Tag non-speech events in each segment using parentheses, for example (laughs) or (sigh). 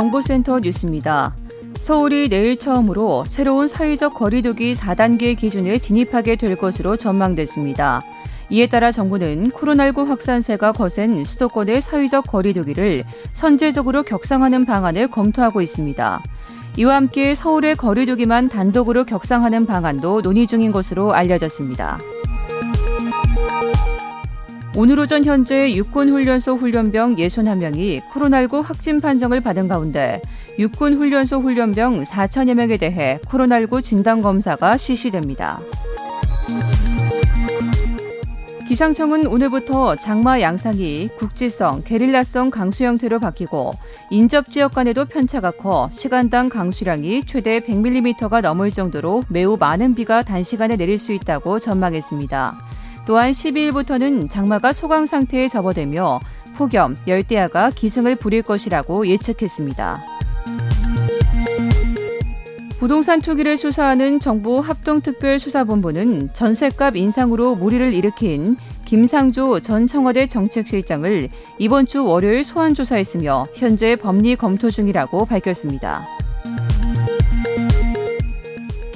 정보센터 뉴스입니다. 서울이 내일 처음으로 새로운 사회적 거리두기 4단계 기준에 진입하게 될 것으로 전망됐습니다. 이에 따라 정부는 코로나19 확산세가 거센 수도권의 사회적 거리두기를 선제적으로 격상하는 방안을 검토하고 있습니다. 이와 함께 서울의 거리두기만 단독으로 격상하는 방안도 논의 중인 것으로 알려졌습니다. 오늘 오전 현재 육군훈련소 훈련병 61명이 코로나19 확진 판정을 받은 가운데 육군훈련소 훈련병 4천여 명에 대해 코로나19 진단검사가 실시됩니다. 기상청은 오늘부터 장마 양상이 국지성, 게릴라성 강수 형태로 바뀌고 인접 지역 간에도 편차가 커 시간당 강수량이 최대 100mm가 넘을 정도로 매우 많은 비가 단시간에 내릴 수 있다고 전망했습니다. 또한 12일부터는 장마가 소강 상태에 접어들며 폭염, 열대야가 기승을 부릴 것이라고 예측했습니다. 부동산 투기를 수사하는 정부 합동특별수사본부는 전셋값 인상으로 무리를 일으킨 김상조 전 청와대 정책실장을 이번 주 월요일 소환 조사했으며 현재 법리 검토 중이라고 밝혔습니다.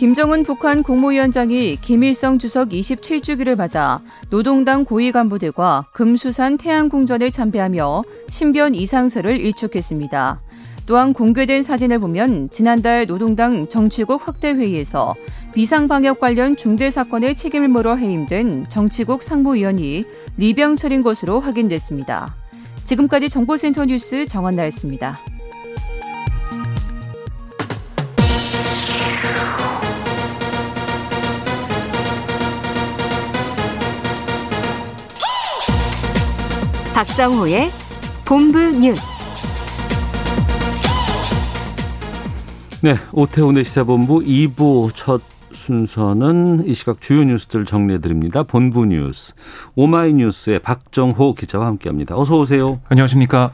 김정은 북한 국무위원장이 김일성 주석 27주기를 맞아 노동당 고위 간부들과 금수산 태양궁전을 참배하며 신변 이상설을 일축했습니다. 또한 공개된 사진을 보면 지난달 노동당 정치국 확대 회의에서 비상방역 관련 중대 사건의 책임을 물어 해임된 정치국 상무위원이 리병철인 것으로 확인됐습니다. 지금까지 정보센터 뉴스 정한나였습니다. 박정호의 본부 뉴스. 네, 오태훈의 시사본부 2부 첫 순서는 이 시각 주요 뉴스들 정리해 드립니다. 본부 뉴스 오마이뉴스의 박정호 기자와 함께합니다. 어서 오세요. 안녕하십니까?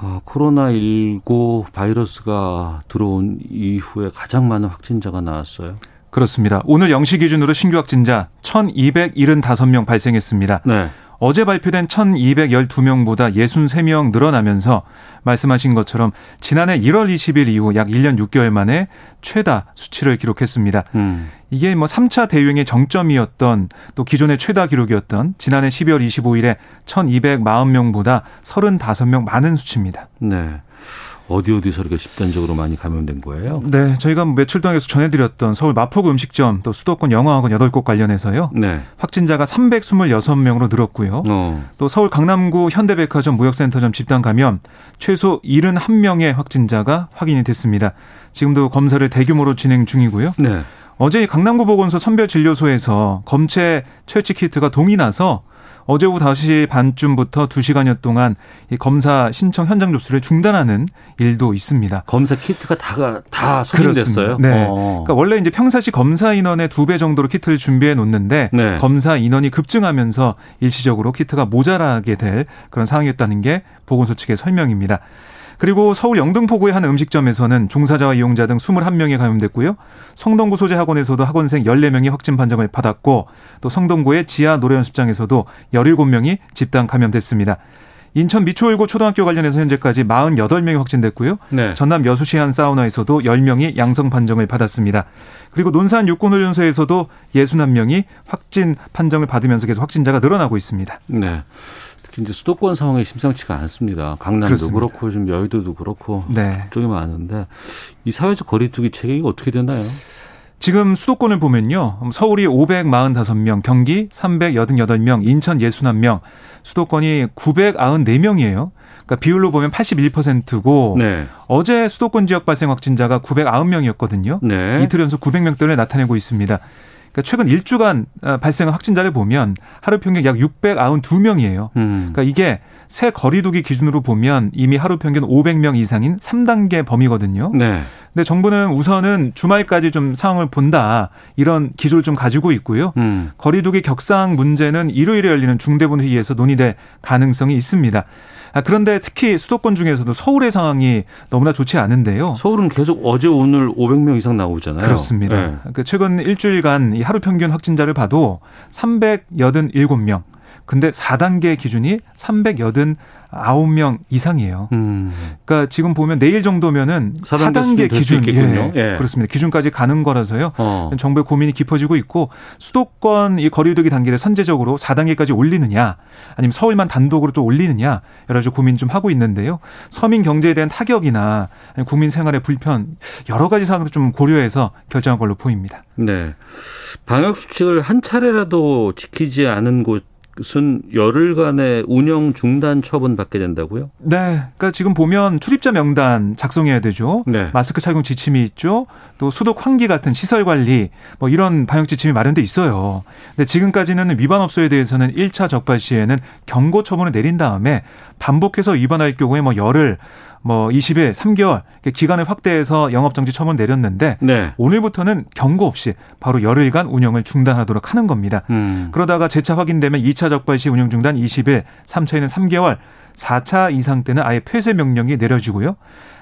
어, 코로나19 바이러스가 들어온 이후에 가장 많은 확진자가 나왔어요. 그렇습니다. 오늘 0시 기준으로 신규 확진자 1,275명 발생했습니다. 네. 어제 발표된 1,212명보다 63명 늘어나면서 말씀하신 것처럼 지난해 1월 20일 이후 약 1년 6개월 만에 최다 수치를 기록했습니다. 음. 이게 뭐 3차 대유행의 정점이었던 또 기존의 최다 기록이었던 지난해 12월 25일에 1,240명보다 35명 많은 수치입니다. 네. 어디 어디서 이렇게 집단적으로 많이 감염된 거예요? 네, 저희가 며칠 동안 계속 전해드렸던 서울 마포구 음식점 또 수도권 영화학원 8곳 관련해서요. 네. 확진자가 326명으로 늘었고요. 어. 또 서울 강남구 현대백화점 무역센터점 집단 감염 최소 71명의 확진자가 확인이 됐습니다. 지금도 검사를 대규모로 진행 중이고요. 네. 어제 강남구 보건소 선별진료소에서 검체 철치 키트가 동이 나서 어제 오후 5시 반쯤부터 2시간여 동안 이 검사 신청 현장 접수를 중단하는 일도 있습니다. 검사 키트가 다가 다 소진됐어요. 네. 어. 그러니까 원래 이제 평상시 검사 인원의 두 배 정도로 키트를 준비해 놓는데 네. 검사 인원이 급증하면서 일시적으로 키트가 모자라게 될 그런 상황이었다는 게 보건소 측의 설명입니다. 그리고 서울 영등포구의 한 음식점에서는 종사자와 이용자 등 21명이 감염됐고요. 성동구 소재 학원에서도 학원생 14명이 확진 판정을 받았고 또 성동구의 지하 노래연습장에서도 17명이 집단 감염됐습니다. 인천 미추홀고 초등학교 관련해서 현재까지 48명이 확진됐고요. 네. 전남 여수시 한 사우나에서도 10명이 양성 판정을 받았습니다. 그리고 논산 육군훈련소에서도 61명이 확진 판정을 받으면서 계속 확진자가 늘어나고 있습니다. 네. 이제 수도권 상황이 심상치가 않습니다. 강남도 그렇습니다. 그렇고 지금 여의도도 그렇고 네. 쪽이 많은데 이 사회적 거리두기 체계가 어떻게 되나요? 지금 수도권을 보면요. 서울이 545명, 경기 388명, 인천 61명, 수도권이 994명이에요. 그러니까 비율로 보면 81%고 네. 어제 수도권 지역 발생 확진자가 909명이었거든요. 네. 이틀 연속 900명대를 나타내고 있습니다. 그러니까 최근 1주간 어, 발생한 확진자를 보면 하루 평균 약 692명이에요. 음. 그러니까 이게 새 거리두기 기준으로 보면 이미 하루 평균 500명 이상인 3단계 범위거든요. 네. 근데 정부는 우선은 주말까지 좀 상황을 본다 이런 기조를 좀 가지고 있고요. 음. 거리두기 격상 문제는 일요일에 열리는 중대본 회의에서 논의될 가능성이 있습니다. 아, 그런데 특히 수도권 중에서도 서울의 상황이 너무나 좋지 않은데요. 서울은 계속 어제 오늘 500명 이상 나오고 있잖아요. 그렇습니다. 네. 그 최근 일주일간 이 하루 평균 확진자를 봐도 387명. 근데 4단계 기준이 389명 이상이에요. 음. 그러니까 지금 보면 내일 정도면은 4단계 4단계 수준 될수 기준. 예, 예. 그렇습니다. 기준까지 가는 거라서요. 어. 정부의 고민이 깊어지고 있고 수도권 이 거리두기 단계를 선제적으로 4단계까지 올리느냐 아니면 서울만 단독으로 또 올리느냐 여러 가지 고민 좀 하고 있는데요. 서민 경제에 대한 타격이나 국민 생활의 불편 여러 가지 사항도 좀 고려해서 결정한 걸로 보입니다. 네. 방역 수칙을 한 차례라도 지키지 않은 곳 은 열흘간의 운영 중단 처분 받게 된다고요? 네. 그러니까 지금 보면 출입자 명단 작성해야 되죠. 네. 마스크 착용 지침이 있죠. 또 소독 환기 같은 시설 관리 뭐 이런 방역 지침이 마련돼 있어요. 근데 지금까지는 위반 업소에 대해서는 1차 적발 시에는 경고 처분을 내린 다음에 반복해서 위반할 경우에 뭐 열흘 뭐 20일, 3개월 이렇게 기간을 확대해서 영업 정지 처분 내렸는데 네. 오늘부터는 경고 없이 바로 열흘간 운영을 중단하도록 하는 겁니다. 음. 그러다가 재차 확인되면 2차 적발 시 운영 중단 20일, 3차에는 3개월, 4차 이상 때는 아예 폐쇄 명령이 내려지고요.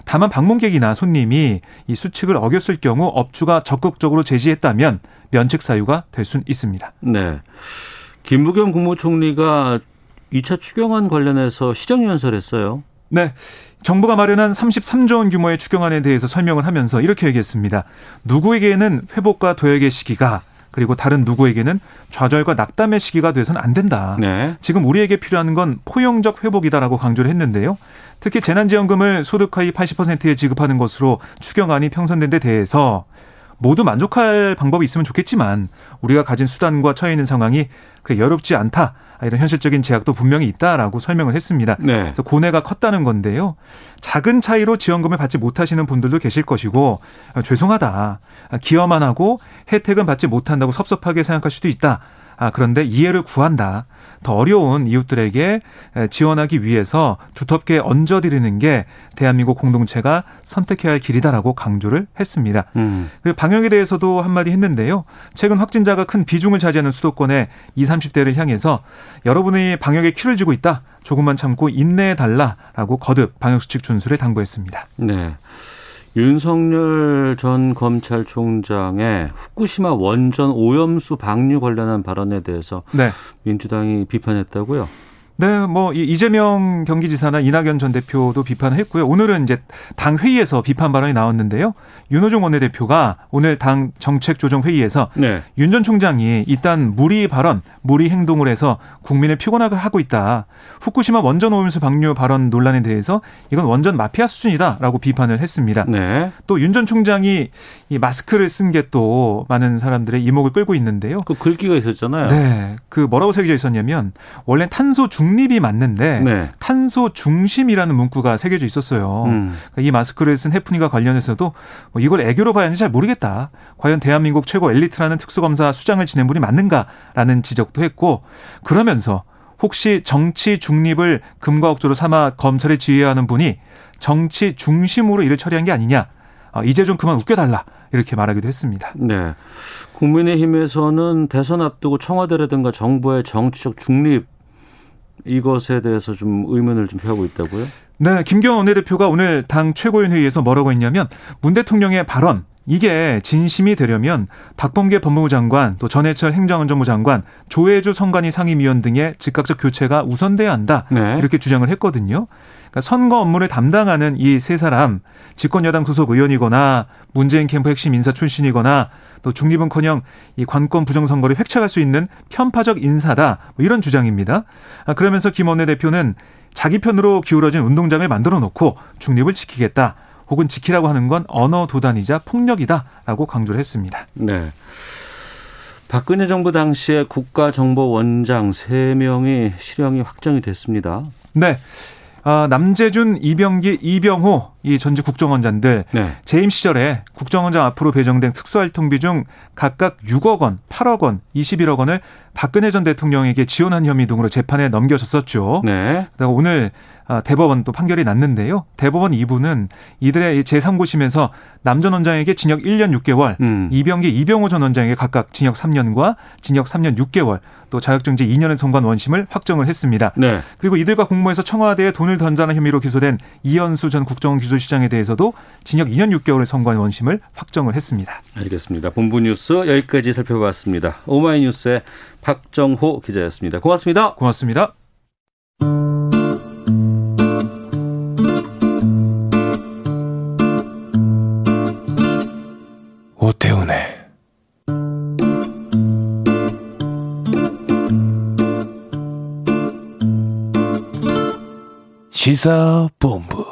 다만 방문객이나 손님이 이 수칙을 어겼을 경우 업주가 적극적으로 제지했다면 면책 사유가 될 수는 있습니다. 네. 김부겸 국무총리가 2차 추경안 관련해서 시정연설했어요. 네. 정부가 마련한 33조 원 규모의 추경안에 대해서 설명을 하면서 이렇게 얘기했습니다. 누구에게는 회복과 도약의 시기가 그리고 다른 누구에게는 좌절과 낙담의 시기가 돼서는 안 된다. 네. 지금 우리에게 필요한 건 포용적 회복이다라고 강조를 했는데요. 특히 재난지원금을 소득 하위 80%에 지급하는 것으로 추경안이 평선된 데 대해서 모두 만족할 방법이 있으면 좋겠지만 우리가 가진 수단과 처해 있는 상황이 그렇게 여롭지 않다. 이런 현실적인 제약도 분명히 있다라고 설명을 했습니다. 네. 그래서 고뇌가 컸다는 건데요. 작은 차이로 지원금을 받지 못하시는 분들도 계실 것이고 아, 죄송하다. 아, 기여만 하고 혜택은 받지 못한다고 섭섭하게 생각할 수도 있다. 아, 그런데 이해를 구한다. 더 어려운 이웃들에게 지원하기 위해서 두텁게 얹어드리는 게 대한민국 공동체가 선택해야 할 길이다라고 강조를 했습니다. 음. 그리고 방역에 대해서도 한마디 했는데요. 최근 확진자가 큰 비중을 차지하는 수도권의 20, 30대를 향해서 여러분이 방역에 키를 쥐고 있다. 조금만 참고 인내해 달라라고 거듭 방역수칙 준수를 당부했습니다. 네. 윤석열 전 검찰총장의 후쿠시마 원전 오염수 방류 관련한 발언에 대해서 네. 민주당이 비판했다고요? 네, 뭐 이- 이재명 경기지사나 이낙연 전 대표도 비판을 했고요. 오늘은 이제 당 회의에서 비판 발언이 나왔는데요. 윤호중 원내대표가 오늘 당 정책조정 회의에서 네. 윤전 총장이 일단 무리 발언, 무리 행동을 해서 국민을 피곤하게 하고 있다. 후쿠시마 원전 오염수 방류 발언 논란에 대해서 이건 원전 마피아 수준이다라고 비판을 했습니다. 네. 또윤 전 총장이 이 마스크를 쓴 게 또 많은 사람들의 이목을 끌고 있는데요. 그 글귀가 있었잖아요. 네. 그 뭐라고 새겨져 있었냐면 원래 탄소 중 립이 맞는데 네. 탄소 중심이라는 문구가 새겨져 있었어요. 음. 이 마스크를 쓴 해프닝과 관련해서도 뭐 이걸 애교로 봐야 하는지 잘 모르겠다. 과연 대한민국 최고 엘리트라는 특수검사 수장을 지낸 분이 맞는가라는 지적도 했고 그러면서 혹시 정치 중립을 금과 억조로 삼아 검찰을 지휘하는 분이 정치 중심으로 일을 처리한 게 아니냐. 어, 이제 좀 그만 웃겨달라. 이렇게 말하기도 했습니다. 네. 국민의힘에서는 대선 앞두고 청와대라든가 정부의 정치적 중립 이것에 대해서 좀 의문을 좀 표하고 있다고요? 네, 김경원 원내대표가 오늘 당 최고위원 회의에서 뭐라고 했냐면 문 대통령의 발언 이게 진심이 되려면 박범계 법무부 장관 또 전해철 행정안전부 장관 조혜주 선관위 상임위원 등의 즉각적 교체가 우선돼야 한다 네. 이렇게 주장을 했거든요. 그러니까 선거 업무를 담당하는 이 세 사람 집권 여당 소속 의원이거나 문재인 캠프 핵심 인사 출신이거나 또 중립은커녕 이 관권 부정선거를 획책할 수 있는 편파적 인사다 뭐 이런 주장입니다. 아, 그러면서 김 원내 대표는 자기 편으로 기울어진 운동장을 만들어 놓고 중립을 지키겠다. 혹은 지키라고 하는 건 언어 도단이자 폭력이다라고 강조를 했습니다. 네. 박근혜 정부 당시에 국가정보원장 세명이 실형이 확정이 됐습니다. 네. 아, 남재준, 이병기, 이병호 이 전직 국정원장들 네. 재임 시절에 국정원장 앞으로 배정된 특수활동비 중 각각 6억 원, 8억 원, 21억 원을 박근혜 전 대통령에게 지원한 혐의 등으로 재판에 넘겨졌었죠. 네. 그다가 오늘 아, 대법원 또 판결이 났는데요. 대법원 2부는 이들의 제3고심에서 남 전 원장에게 징역 1년 6개월, 음. 이병기, 이병호 전 원장에게 각각 징역 3년과 징역 3년 6개월, 또 자격정지 2년을 선고한 원심을 확정을 했습니다. 네. 그리고 이들과 공모해서 청와대에 돈을 던자는 혐의로 기소된 이현수 전 국정원 기소시장에 대해서도 징역 2년 6개월을 선고한 원심을 확정을 했습니다. 알겠습니다. 본부 뉴스 여기까지 살펴봤습니다. 오마이뉴스의 박정호 기자였습니다. 고맙습니다. 고맙습니다. 오태훈의 시사본부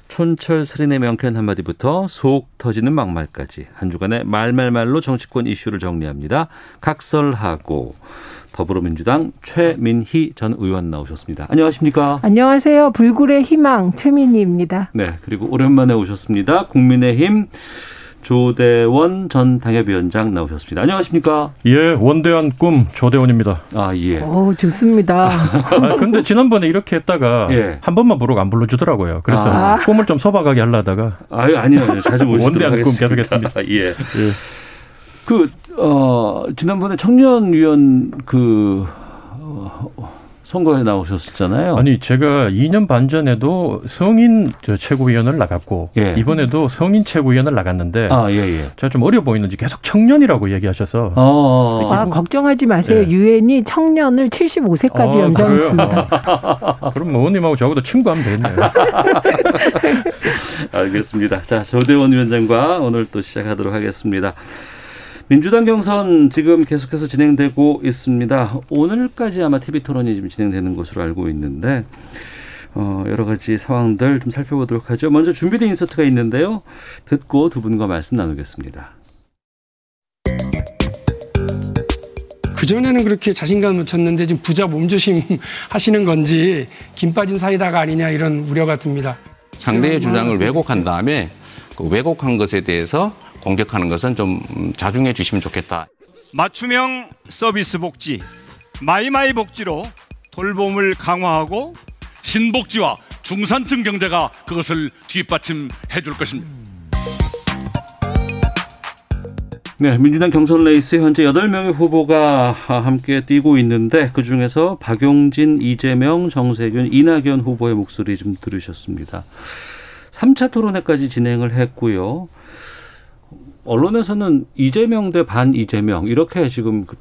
촌철 살인의 명쾌한 한마디부터 속 터지는 막말까지 한 주간의 말말말로 정치권 이슈를 정리합니다. 각설하고 더불어민주당 최민희 전 의원 나오셨습니다. 안녕하십니까? 안녕하세요. 불굴의 희망 최민희입니다. 네, 그리고 오랜만에 오셨습니다. 국민의힘 조대원 전 당협위원장 나오셨습니다. 안녕하십니까? 예, 원대한 꿈 조대원입니다. 아, 예. 오, 좋습니다. (laughs) 아, 근데 지난번에 이렇게 했다가 예. 한 번만 부르고 안 불러주더라고요. 그래서 아. 꿈을 좀 소박하게 하려다가 아유, 아니요, 아니요. 자주 모시도록 원대한 꿈 하겠습니다. 계속했습니다. (laughs) 예. 예. 그, 어, 지난번에 청년위원 그, 어, 선거에 나오셨었잖아요. 아니 제가 2년 반 전에도 성인 저 최고위원을 나갔고 예. 이번에도 성인 최고위원을 나갔는데 아, 예, 예. 제가 좀 어려 보이는지 계속 청년이라고 얘기하셔서 어, 아, 걱정하지 마세요. 예. 유엔이 청년을 75세까지 아, 연장했습니다. (laughs) 그럼 뭐 의원님하고 저하고도 친구하면 되겠네요. (laughs) 알겠습니다. 자, 조대원 위원장과 오늘 또 시작하도록 하겠습니다. 민주당 경선 지금 계속해서 진행되고 있습니다. 오늘까지 아마 TV 토론이 지금 진행되는 것으로 알고 있는데, 어, 여러 가지 상황들 좀 살펴보도록 하죠. 먼저 준비된 인서트가 있는데요. 듣고 두 분과 말씀 나누겠습니다. 그전에는 그렇게 자신감을 쳤는데 지금 부자 몸조심 (laughs) 하시는 건지 김 빠진 사이다가 아니냐 이런 우려가 듭니다. 상대의 주장을 왜곡한 다음에 그 왜곡한 것에 대해서 공격하는 것은 좀 자중해 주시면 좋겠다. 맞춤형 서비스 복지, 마이마이 복지로 돌봄을 강화하고 신복지와 중산층 경제가 그것을 뒷받침해 줄 것입니다. 네, 민주당 경선 레이스에 현재 8명의 후보가 함께 뛰고 있는데 그중에서 박용진, 이재명, 정세균, 이낙연 후보의 목소리 좀 들으셨습니다. 3차 토론회까지 진행을 했고요. 언론에서는 이재명 대 반 이재명 이렇게 지금 그,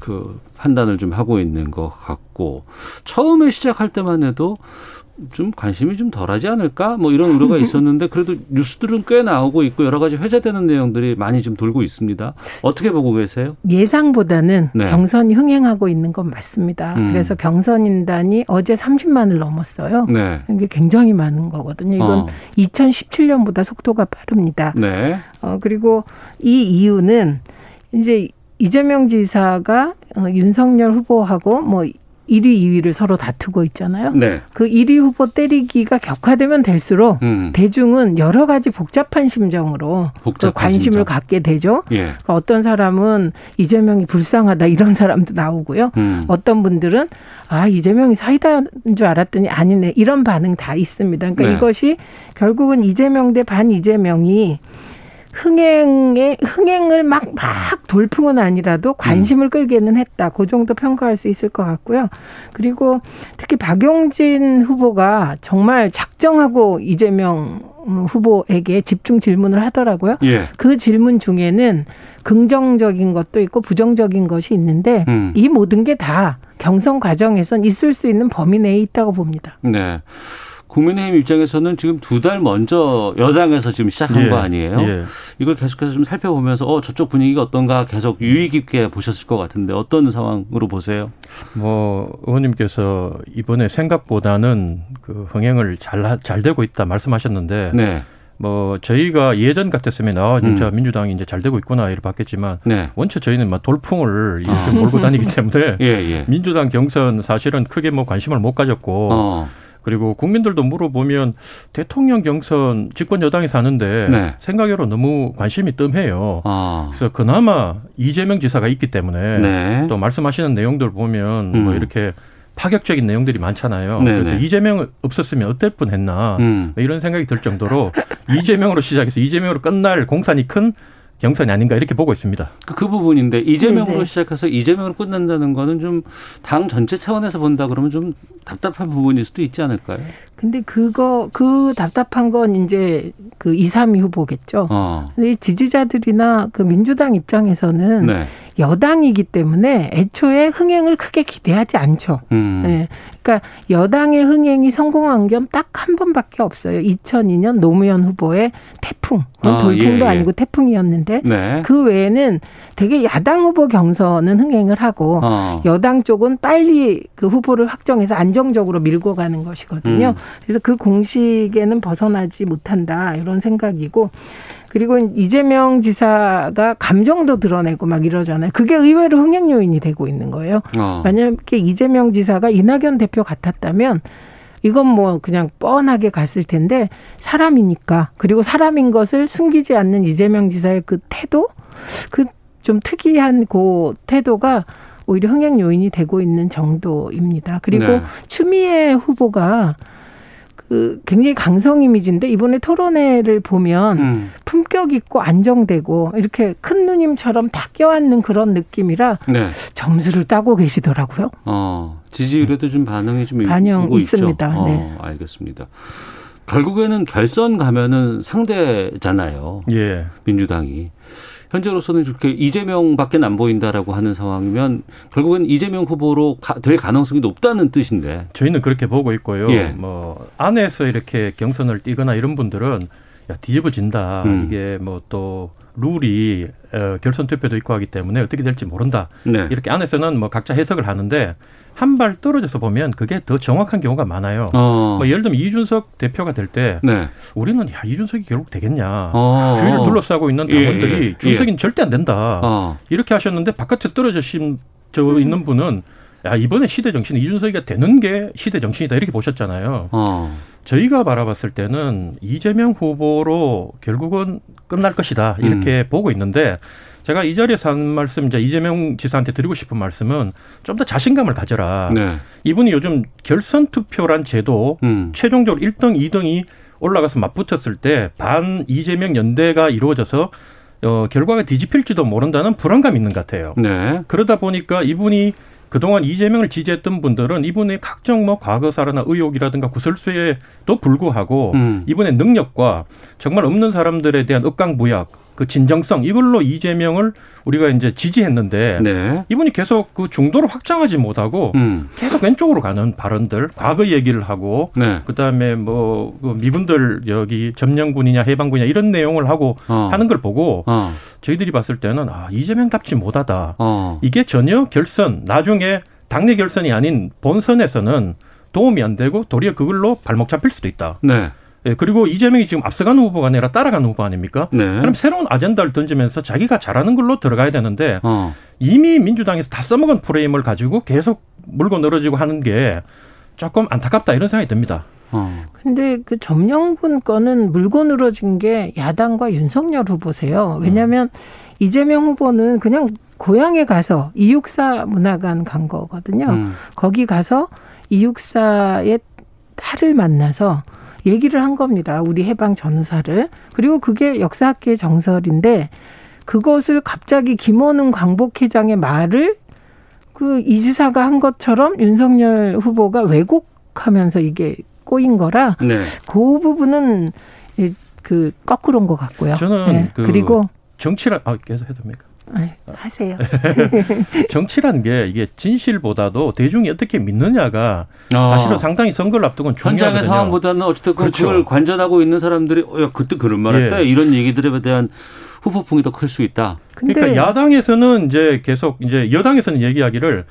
그 판단을 좀 하고 있는 것 같고 처음에 시작할 때만 해도 좀 관심이 좀 덜하지 않을까 뭐 이런 우려가 (laughs) 있었는데 그래도 뉴스들은 꽤 나오고 있고 여러 가지 회자되는 내용들이 많이 좀 돌고 있습니다. 어떻게 보고 계세요? 예상보다는 네. 경선이 흥행하고 있는 건 맞습니다. 음. 그래서 경선 인단이 어제 30만을 넘었어요. 네. 이게 굉장히 많은 거거든요. 이건 어. 2017년보다 속도가 빠릅니다. 네. 어, 그리고 이 이유는 이제 이재명 지사가 어, 윤석열 후보하고 뭐 1위, 2위를 서로 다투고 있잖아요. 네. 그 1위 후보 때리기가 격화되면 될수록 음. 대중은 여러 가지 복잡한 심정으로 복잡한 또 관심을 심정. 갖게 되죠. 예. 그러니까 어떤 사람은 이재명이 불쌍하다 이런 (laughs) 사람도 나오고요. 음. 어떤 분들은 아 이재명이 사이다인 줄 알았더니 아니네 이런 반응 다 있습니다. 그러니까 네. 이것이 결국은 이재명 대 반 이재명이 흥행에 흥행을 막막 돌풍은 아니라도 관심을 끌게는 했다. 그 정도 평가할 수 있을 것 같고요. 그리고 특히 박용진 후보가 정말 작정하고 이재명 후보에게 집중 질문을 하더라고요. 예. 그 질문 중에는 긍정적인 것도 있고 부정적인 것이 있는데 음. 이 모든 게 다 경선 과정에선 있을 수 있는 범위 내에 있다고 봅니다. 네. 국민의힘 입장에서는 지금 두 달 먼저 여당에서 지금 시작한 예. 거 아니에요? 예. 이걸 계속해서 좀 살펴보면서 어 저쪽 분위기가 어떤가 계속 유의 깊게 보셨을 것 같은데 어떤 상황으로 보세요? 뭐 의원님께서 이번에 생각보다는 그 흥행을 잘 잘 되고 있다 말씀하셨는데 네. 뭐 저희가 예전 같았으면 아 진짜 음. 민주당이 이제 잘 되고 있구나 이렇게 봤겠지만 네. 원체 저희는 막 돌풍을 이렇게 아. 몰고 다니기 때문에 (laughs) 예, 예. 민주당 경선 사실은 크게 뭐 관심을 못 가졌고 어. 그리고 국민들도 물어보면 대통령 경선 집권 여당이 사는데 네. 생각외로 너무 관심이 뜸해요. 아. 그래서 그나마 이재명 지사가 있기 때문에 네. 또 말씀하시는 내용들 보면 뭐 음. 이렇게 파격적인 내용들이 많잖아요. 네네. 그래서 이재명 없었으면 어떨 뻔했나 음. 뭐 이런 생각이 들 정도로 (laughs) 이재명으로 시작해서 이재명으로 끝날 공산이 큰 경선이 아닌가 이렇게 보고 있습니다. 그, 그 부분인데 이재명으로 네. 시작해서 이재명으로 끝난다는 거는 좀 당 전체 차원에서 본다 그러면 좀 답답한 부분일 수도 있지 않을까요? 근데 그거 그 답답한 건 이제 그 2, 3위 후보겠죠. 어. 근데 이 지지자들이나 그 민주당 입장에서는 네. 여당이기 때문에 애초에 흥행을 크게 기대하지 않죠. 음. 네. 그러니까 여당의 흥행이 성공한 게 딱 한 번밖에 없어요. 2002년 노무현 후보의 태풍. 아, 돌풍도 예, 예. 아니고 태풍이었는데 네. 그 외에는 되게 야당 후보 경선은 흥행을 하고 어. 여당 쪽은 빨리 그 후보를 확정해서 안정적으로 밀고 가는 것이거든요. 음. 그래서 그 공식에는 벗어나지 못한다 이런 생각이고 그리고 이재명 지사가 감정도 드러내고 막 이러잖아요. 그게 의외로 흥행 요인이 되고 있는 거예요. 어. 만약에 이재명 지사가 이낙연 대표 같았다면 이건 뭐 그냥 뻔하게 갔을 텐데 사람이니까 그리고 사람인 것을 숨기지 않는 이재명 지사의 그 태도 그 좀 특이한 그 태도가 오히려 흥행 요인이 되고 있는 정도입니다. 그리고 네. 추미애 후보가 그 굉장히 강성 이미지인데 이번에 토론회를 보면 음. 품격 있고 안정되고 이렇게 큰 누님처럼 다 껴안는 그런 느낌이라 네. 점수를 따고 계시더라고요. 어. 지지율에도 좀 반응이 좀 반영 오고 있습니다. 있죠. 어, 네. 알겠습니다. 결국에는 결선 가면은 상대잖아요. 예. 민주당이. 현재로서는 이렇게 이재명밖에 안 보인다라고 하는 상황이면 결국엔 이재명 후보로 가, 될 가능성이 높다는 뜻인데. 저희는 그렇게 보고 있고요. 예. 뭐 안에서 이렇게 경선을 뛰거나 이런 분들은 야 뒤집어진다. 음. 이게 뭐 또 룰이 어, 결선 투표도 있고 하기 때문에 어떻게 될지 모른다. 네. 이렇게 안에서는 뭐 각자 해석을 하는데 한 발 떨어져서 보면 그게 더 정확한 경우가 많아요. 어. 뭐 예를 들면 이준석 대표가 될때 네. 우리는 야 이준석이 결국 되겠냐. 어. 주위를 둘러싸고 있는 예, 당원들이 예, 준석이는 절대 안 된다. 어. 이렇게 하셨는데 바깥에서 떨어지신 저 있는 분은 야 이번에 시대 정신 이준석이가 되는 게 시대 정신이다 이렇게 보셨잖아요. 어. 저희가 바라봤을 때는 이재명 후보로 결국은 끝날 것이다 이렇게 음. 보고 있는데 제가 이 자리에서 한 말씀 이제 이재명 지사한테 드리고 싶은 말씀은 좀 더 자신감을 가져라. 네. 이분이 요즘 결선 투표란 제도 음. 최종적으로 1등, 2등이 올라가서 맞붙었을 때 반 이재명 연대가 이루어져서 어, 결과가 뒤집힐지도 모른다는 불안감이 있는 것 같아요. 네. 그러다 보니까 이분이 그동안 이재명을 지지했던 분들은 이분의 각종 뭐 과거사라나 의혹이라든가 구설수에도 불구하고 음. 이분의 능력과 정말 없는 사람들에 대한 억강부약 그 진정성 이걸로 이재명을 우리가 이제 지지했는데 네. 이분이 계속 그 중도를 확장하지 못하고 음. 계속 왼쪽으로 가는 발언들, 과거 얘기를 하고, 네. 그다음에 뭐그 미군들 여기 점령군이냐 해방군이냐 이런 내용을 하고 어. 하는 걸 보고 어. 저희들이 봤을 때는 아 이재명답지 못하다. 어. 이게 전혀 결선 나중에 당내 결선이 아닌 본선에서는 도움이 안 되고 도리어 그걸로 발목 잡힐 수도 있다. 네. 예, 그리고 이재명이 지금 앞서가는 후보가 아니라 따라가는 후보 아닙니까? 네. 그럼 새로운 아젠다를 던지면서 자기가 잘하는 걸로 들어가야 되는데 어. 이미 민주당에서 다 써먹은 프레임을 가지고 계속 물고 늘어지고 하는 게 조금 안타깝다 이런 생각이 듭니다. 어. 근데 그 점령군 건은 물고 늘어진 게 야당과 윤석열 후보세요. 왜냐하면 이재명 후보는 그냥 고향에 가서 이육사 문화관 간 거거든요. 음. 거기 가서 이육사의 딸을 만나서 얘기를 한 겁니다. 우리 해방 전후사를. 그리고 그게 역사학계의 정설인데 그것을 갑자기 김원웅 광복회장의 말을 그 이지사가 한 것처럼 윤석열 후보가 왜곡하면서 이게 꼬인 거라 네. 그 부분은 이- 그 거꾸로인 것 같고요. 저는 네. 그 그리고 정치라 아 계속 해도 됩니까? 아이, 하세요. (laughs) 정치란 게 이게 진실보다도 대중이 어떻게 믿느냐가 아. 사실은 상당히 선거를 앞두고는 중요하거든요. 현장의 상황보다는 어쨌든 그 그렇죠. 그걸 관전하고 있는 사람들이 어, 야, 그때 그런 말했다 예. 이런 얘기들에 대한 후폭풍이 더 클 수 있다. 그러니까 야당에서는 이제 계속 이제 여당에서는 얘기하기를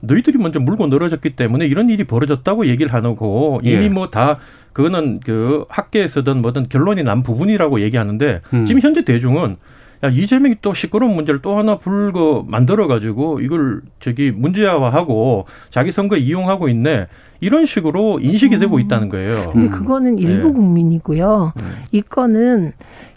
너희들이 먼저 물고 늘어졌기 때문에 이런 일이 벌어졌다고 얘기를 하고 이미 예. 뭐다 그거는 그 학계에서든 뭐든 결론이 난 부분이라고 얘기하는데 음. 지금 현재 대중은 야 이재명이 또 시끄러운 문제를 또 하나 불거 만들어 가지고 이걸 저기 문제화하고 자기 선거 에 이용하고 있네 이런 식으로 인식이 되고 있다는 거예요. 근데 그거는 일부 네. 국민이고요. 이 건은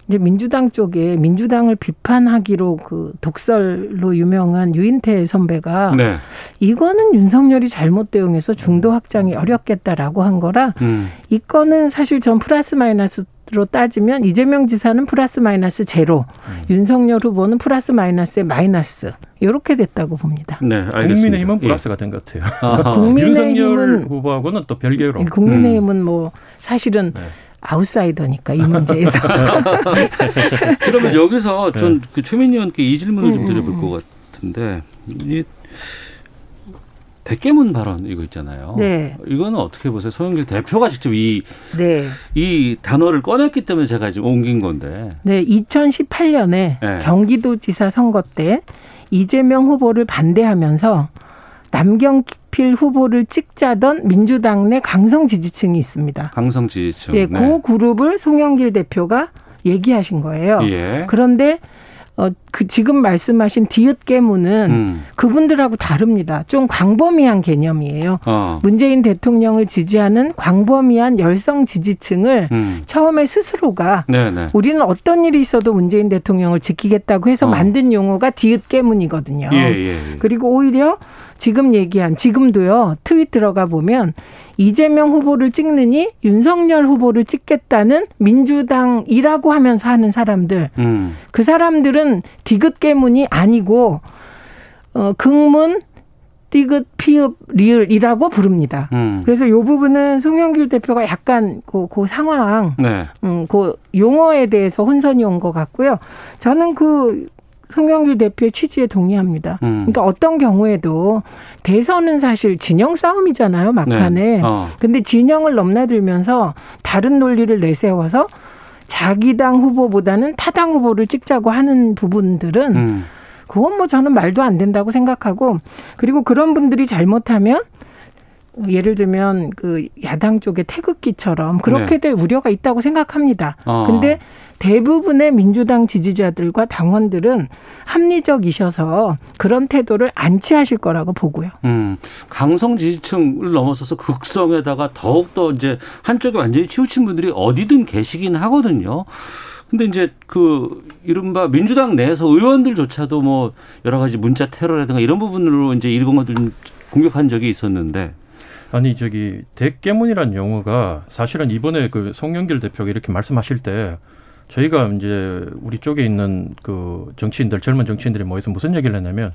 이제 민주당 쪽에 민주당을 비판하기로 그 독설로 유명한 유인태 선배가 네. 이거는 윤석열이 잘못 대응해서 중도 확장이 어렵겠다라고 한 거라 음. 이 건은 사실 전 플러스 마이너스 로 따지면 이재명 지사는 플러스 마이너스 제로, 윤석열 후보는 플러스 마이너스의 마이너스 이렇게 됐다고 봅니다. 네, 알겠습니다. 국민의힘은 예. 플러스가 된것 같아요. 아하. 국민의힘은- 윤석열 후보하고는 또 별개로. 음. 국민의힘은 뭐 사실은 아웃사이더니까 이 문제에서 (laughs) 그러면 여기서 네. 전그 최민희 의원께 이 질문을 좀 음, 드려볼 것 같은데 이 대깨문 발언 이거 있잖아요. 네. 이거는 어떻게 보세요? 소영길 대표가 직접 이, 네. 이 단어를 꺼냈기 때문에 제가 지금 옮긴 건데. 네, 2018년에 네. 경기도지사 선거 때 이재명 후보를 반대하면서 남경필 후보를 찍자던 민주당 내 강성 지지층이 있습니다. 강성 지지층. 예, 네. 그 그룹을 송영길 대표가 얘기하신 거예요. 예. 그런데 어, 그 지금 말씀하신 디귿 계문은 음. 그분들하고 다릅니다. 좀 광범위한 개념이에요. 어. 문재인 대통령을 지지하는 광범위한 열성 지지층을 음. 처음에 스스로가 네네. 우리는 어떤 일이 있어도 문재인 대통령을 지키겠다고 해서 어. 만든 용어가 디귿 계문이거든요. 예, 예, 예. 그리고 오히려 지금 얘기한 지금도요 트윗 들어가 보면 이재명 후보를 찍느니 윤석열 후보를 찍겠다는 민주당이라고 하면서 하는 사람들 음. 그 사람들은 디귿 계문이 아니고 어 극문 디귿 피읍 리을이라고 부릅니다. 음. 그래서 요 부분은 송영길 대표가 약간 그, 그 상황 네. 음, 그 용어에 대해서 혼선이 온 것 같고요. 저는 그 송영길 대표의 취지에 동의합니다. 음. 그러니까 어떤 경우에도 대선은 사실 진영 싸움이잖아요, 막판에. 네. 어. 근데 진영을 넘나들면서 다른 논리를 내세워서 자기 당 후보보다는 타당 후보를 찍자고 하는 부분들은 음. 그건 뭐 저는 말도 안 된다고 생각하고 그리고 그런 분들이 잘못하면 예를 들면 그 야당 쪽의 태극기처럼 그렇게 네. 될 우려가 있다고 생각합니다. 어. 근데 대부분의 민주당 지지자들과 당원들은 합리적이셔서 그런 태도를 안 취하실 거라고 보고요. 음, 강성 지지층을 넘어서서 극성에다가 더욱더 이제 한쪽에 완전히 치우친 분들이 어디든 계시긴 하거든요. 근데 이제 그 이른바 민주당 내에서 의원들조차도 뭐 여러 가지 문자 테러라든가 이런 부분으로 이제 이런 것들 좀 공격한 적이 있었는데 아니 저기 대깨문이라는 용어가 사실은 이번에 그 송영길 대표가 이렇게 말씀하실 때 저희가 이제 우리 쪽에 있는 그 정치인들 젊은 정치인들이 모여서 무슨 얘기를 했냐면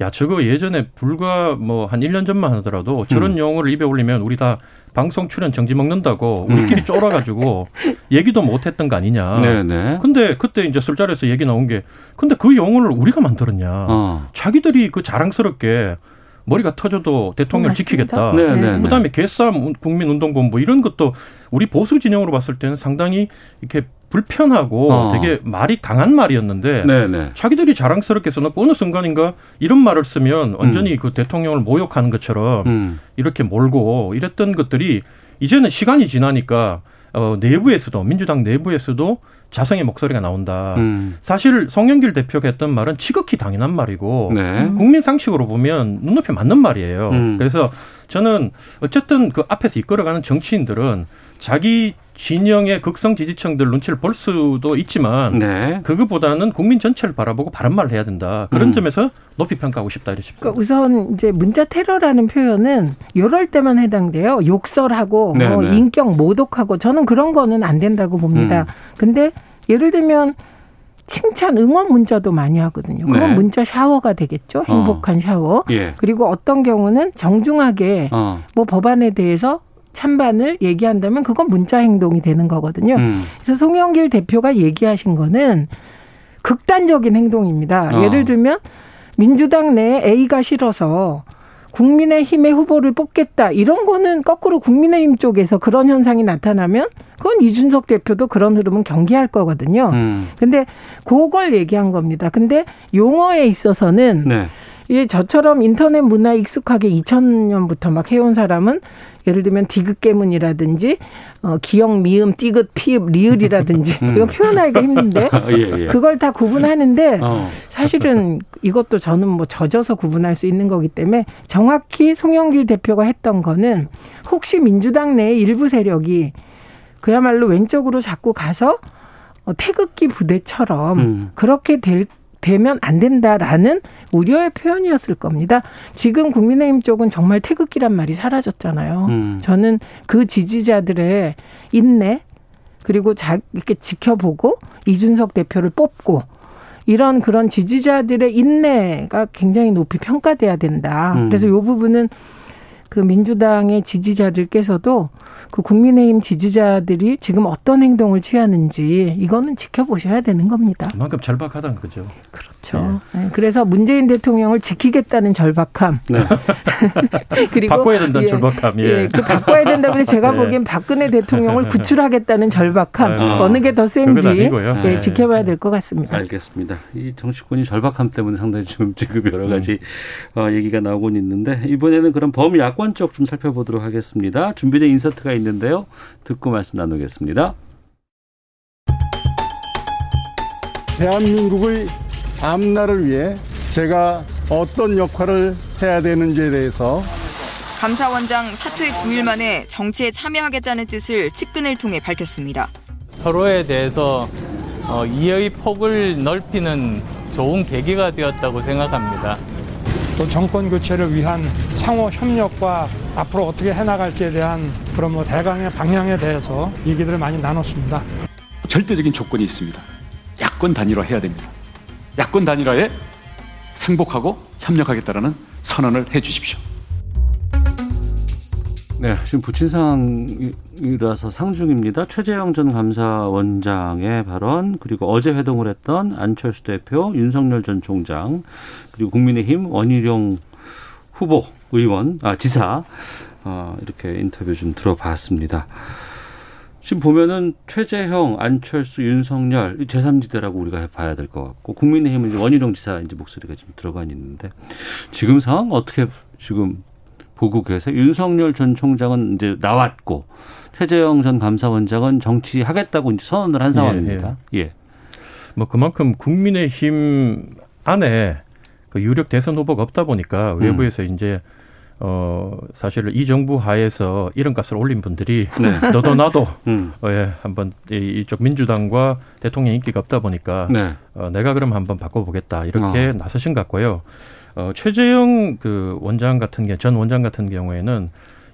야 저거 예전에 불과 뭐 한 1년 전만 하더라도 저런 음. 용어를 입에 올리면 우리 다 방송 출연 정지 먹는다고 우리끼리 음. 쫄아가지고 (laughs) 얘기도 못했던 거 아니냐. 네네. 근데 그때 이제 술자리에서 얘기 나온 게 근데 그 용어를 우리가 만들었냐. 어. 자기들이 그 자랑스럽게 머리가 터져도 대통령 맞습니다. 지키겠다. 네, 네, 네. 그다음에 개싸움 국민운동본부 이런 것도 우리 보수 진영으로 봤을 때는 상당히 이렇게 불편하고 어. 되게 말이 강한 말이었는데 네네. 자기들이 자랑스럽게 써놓고 어느 순간인가 이런 말을 쓰면 완전히 그 대통령을 모욕하는 것처럼 음. 이렇게 몰고 이랬던 것들이 이제는 시간이 지나니까 어, 내부에서도 민주당 내부에서도 자성의 목소리가 나온다. 음. 사실 송영길 대표가 했던 말은 지극히 당연한 말이고 네. 국민 상식으로 보면 눈높이 맞는 말이에요. 음. 그래서 저는 어쨌든 그 앞에서 이끌어가는 정치인들은 자기 진영의 극성 지지층들 눈치를 볼 수도 있지만 네. 그거보다는 국민 전체를 바라보고 바른 말을 해야 된다. 그런 음. 점에서 높이 평가하고 싶다 이렇습니다. 그러니까 우선 이제 문자 테러라는 표현은 이럴 때만 해당돼요. 욕설하고 네, 뭐 네. 인격 모독하고 저는 그런 거는 안 된다고 봅니다. 음. 근데 예를 들면 칭찬 응원 문자도 많이 하거든요. 그건 네. 문자 샤워가 되겠죠. 행복한 샤워. 예. 그리고 어떤 경우는 정중하게 어. 뭐 법안에 대해서 찬반을 얘기한다면 그건 문자 행동이 되는 거거든요. 음. 그래서 송영길 대표가 얘기하신 거는 극단적인 행동입니다. 어. 예를 들면 민주당 내에 A가 싫어서 국민의힘의 후보를 뽑겠다 이런 거는 거꾸로 국민의힘 쪽에서 그런 현상이 나타나면 그건 이준석 대표도 그런 흐름은 경계할 거거든요. 음. 근데 그걸 얘기한 겁니다. 근데 용어에 있어서는 네. 이 저처럼 인터넷 문화에 익숙하게 2000년부터 막 해온 사람은 예를 들면 디귿 깨문이라든지 어, 기역, 미음, 띠긋, 피읍, 리을이라든지 음. 이거 표현하기가 힘든데 (laughs) 예, 예. 그걸 다 구분하는데 어. 사실은 이것도 저는 뭐 젖어서 구분할 수 있는 거기 때문에 정확히 송영길 대표가 했던 거는 혹시 민주당 내의 일부 세력이 그야말로 왼쪽으로 자꾸 가서 어, 태극기 부대처럼 음. 그렇게 될 되면 안 된다라는 우려의 표현이었을 겁니다. 지금 국민의힘 쪽은 정말 태극기란 말이 사라졌잖아요. 음. 저는 그 지지자들의 인내 그리고 자 이렇게 지켜보고 이준석 대표를 뽑고 이런 그런 지지자들의 인내가 굉장히 높이 평가돼야 된다. 음. 그래서 이 부분은 그 민주당의 지지자들께서도 그 국민의힘 지지자들이 지금 어떤 행동을 취하는지 이거는 지켜보셔야 되는 겁니다. 그만큼 절박하다는 거죠. 그렇죠. 네, 그래서 문재인 대통령을 지키겠다는 절박함. (laughs) 그리고 바꿔야 된다는 절박함, 예. 그 바꿔야 된다고 해서 제가 예. 보기엔 박근혜 대통령을 (laughs) 구출하겠다는 절박함. 아. 어느 게 더 센지. 예, 네. 지켜봐야 될 것 같습니다. 알겠습니다. 이 정치권이 절박함 때문에 상당히 좀 (laughs) 지금 여러 가지 어, 얘기가 나오곤 있는데 이번에는 그럼 범야권 쪽 좀 살펴보도록 하겠습니다. 준비된 인서트가 있는데요. 듣고 말씀 나누겠습니다. 대한민국의 앞날을 위해 제가 어떤 역할을 해야 되는지에 대해서 감사원장 사퇴 9일 만에 정치에 참여하겠다는 뜻을 측근을 통해 밝혔습니다. 서로에 대해서 어, 이해의 폭을 넓히는 좋은 계기가 되었다고 생각합니다. 또 정권 교체를 위한 상호 협력과 앞으로 어떻게 해나갈지에 대한 그런 뭐 대강의 방향에 대해서 얘기들을 많이 나눴습니다. 절대적인 조건이 있습니다. 야권 단일화 해야 됩니다. 야권 단일화에 승복하고 협력하겠다라는 선언을 해 주십시오. 네, 지금 부친 상황이라서 상중입니다. 최재형 전 감사원장의 발언, 그리고 어제 회동을 했던 안철수 대표, 윤석열 전 총장, 그리고 국민의힘 원희룡 후보, 의원, 아, 지사, 어, 이렇게 인터뷰 좀 들어봤습니다. 지금 보면은 최재형, 안철수, 윤석열 이 제3지대라고 우리가 봐야 될 것 같고 국민의힘은 이제 원희룡 지사 이제 목소리가 지금 들어가 있는데 지금 상황 어떻게 지금 보고 계세요? 윤석열 전 총장은 이제 나왔고 최재형 전 감사원장은 정치하겠다고 이제 선언을 한 상황입니다. 예. 뭐 그만큼 국민의힘 안에 그 유력 대선 후보가 없다 보니까 외부에서 이제 어 사실 이 정부 하에서 이름값을 올린 분들이 네. (laughs) 너도 나도 (laughs) 음. 어, 예, 한번 이- 이쪽 민주당과 대통령 인기가 없다 보니까 네. 어, 내가 그럼 한번 바꿔보겠다 이렇게 어. 나서신 것 같고요. 어, 최재형 그 원장 같은 게 전 원장 같은 경우에는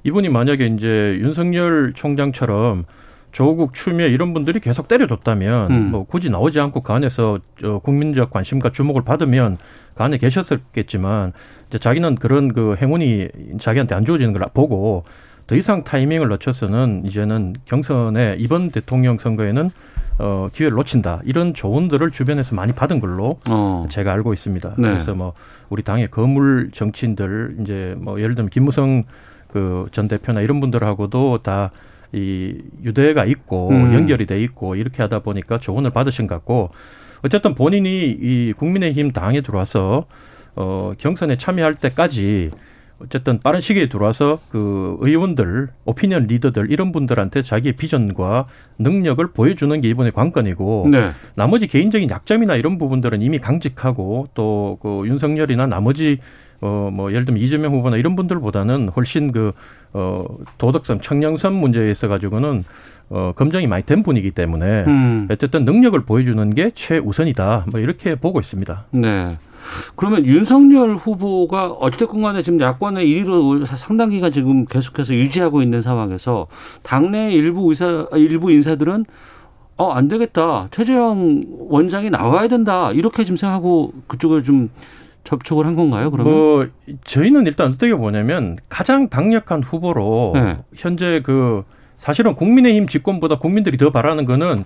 이분이 만약에 이제 윤석열 총장처럼 조국 추미애 이런 분들이 계속 때려줬다면 음. 뭐 굳이 나오지 않고 그 안에서 저 국민적 관심과 주목을 받으면 그 안에 계셨었겠지만 이제 자기는 그런 그 행운이 자기한테 안 주어지는 걸 보고 더 이상 타이밍을 놓쳐서는 이제는 경선에 이번 대통령 선거에는 어, 기회를 놓친다 이런 조언들을 주변에서 많이 받은 걸로 어. 제가 알고 있습니다. 네. 그래서 뭐 우리 당의 거물 정치인들 이제 뭐 예를 들면 김무성 그 전 대표나 이런 분들하고도 다 이 유대가 있고 음. 연결이 돼 있고 이렇게 하다 보니까 조언을 받으신 것 같고 어쨌든 본인이 이 국민의힘 당에 들어와서 어 경선에 참여할 때까지 어쨌든 빠른 시기에 들어와서 그 의원들, 오피니언 리더들 이런 분들한테 자기의 비전과 능력을 보여주는 게 이번에 관건이고 네. 나머지 개인적인 약점이나 이런 부분들은 이미 강직하고 또 그 윤석열이나 나머지 어 뭐 예를 들면 이재명 후보나 이런 분들보다는 훨씬 그어 도덕성 청량성 문제에 있어 가지고는 어 검증이 많이 된 분이기 때문에 음. 어쨌든 능력을 보여주는 게 최우선이다. 뭐 이렇게 보고 있습니다. 네. 그러면 윤석열 후보가 어찌됐건 간에 지금 야권의 1위로 상당 기간 지금 계속해서 유지하고 있는 상황에서 당내 일부 의사, 일부 인사들은 어, 안 되겠다. 최재형 원장이 나와야 된다. 이렇게 지금 생각하고 그쪽을 좀 접촉을 한 건가요, 그러면? 뭐 저희는 일단 어떻게 보냐면 가장 강력한 후보로 네. 현재 그 사실은 국민의힘 집권보다 국민들이 더 바라는 거는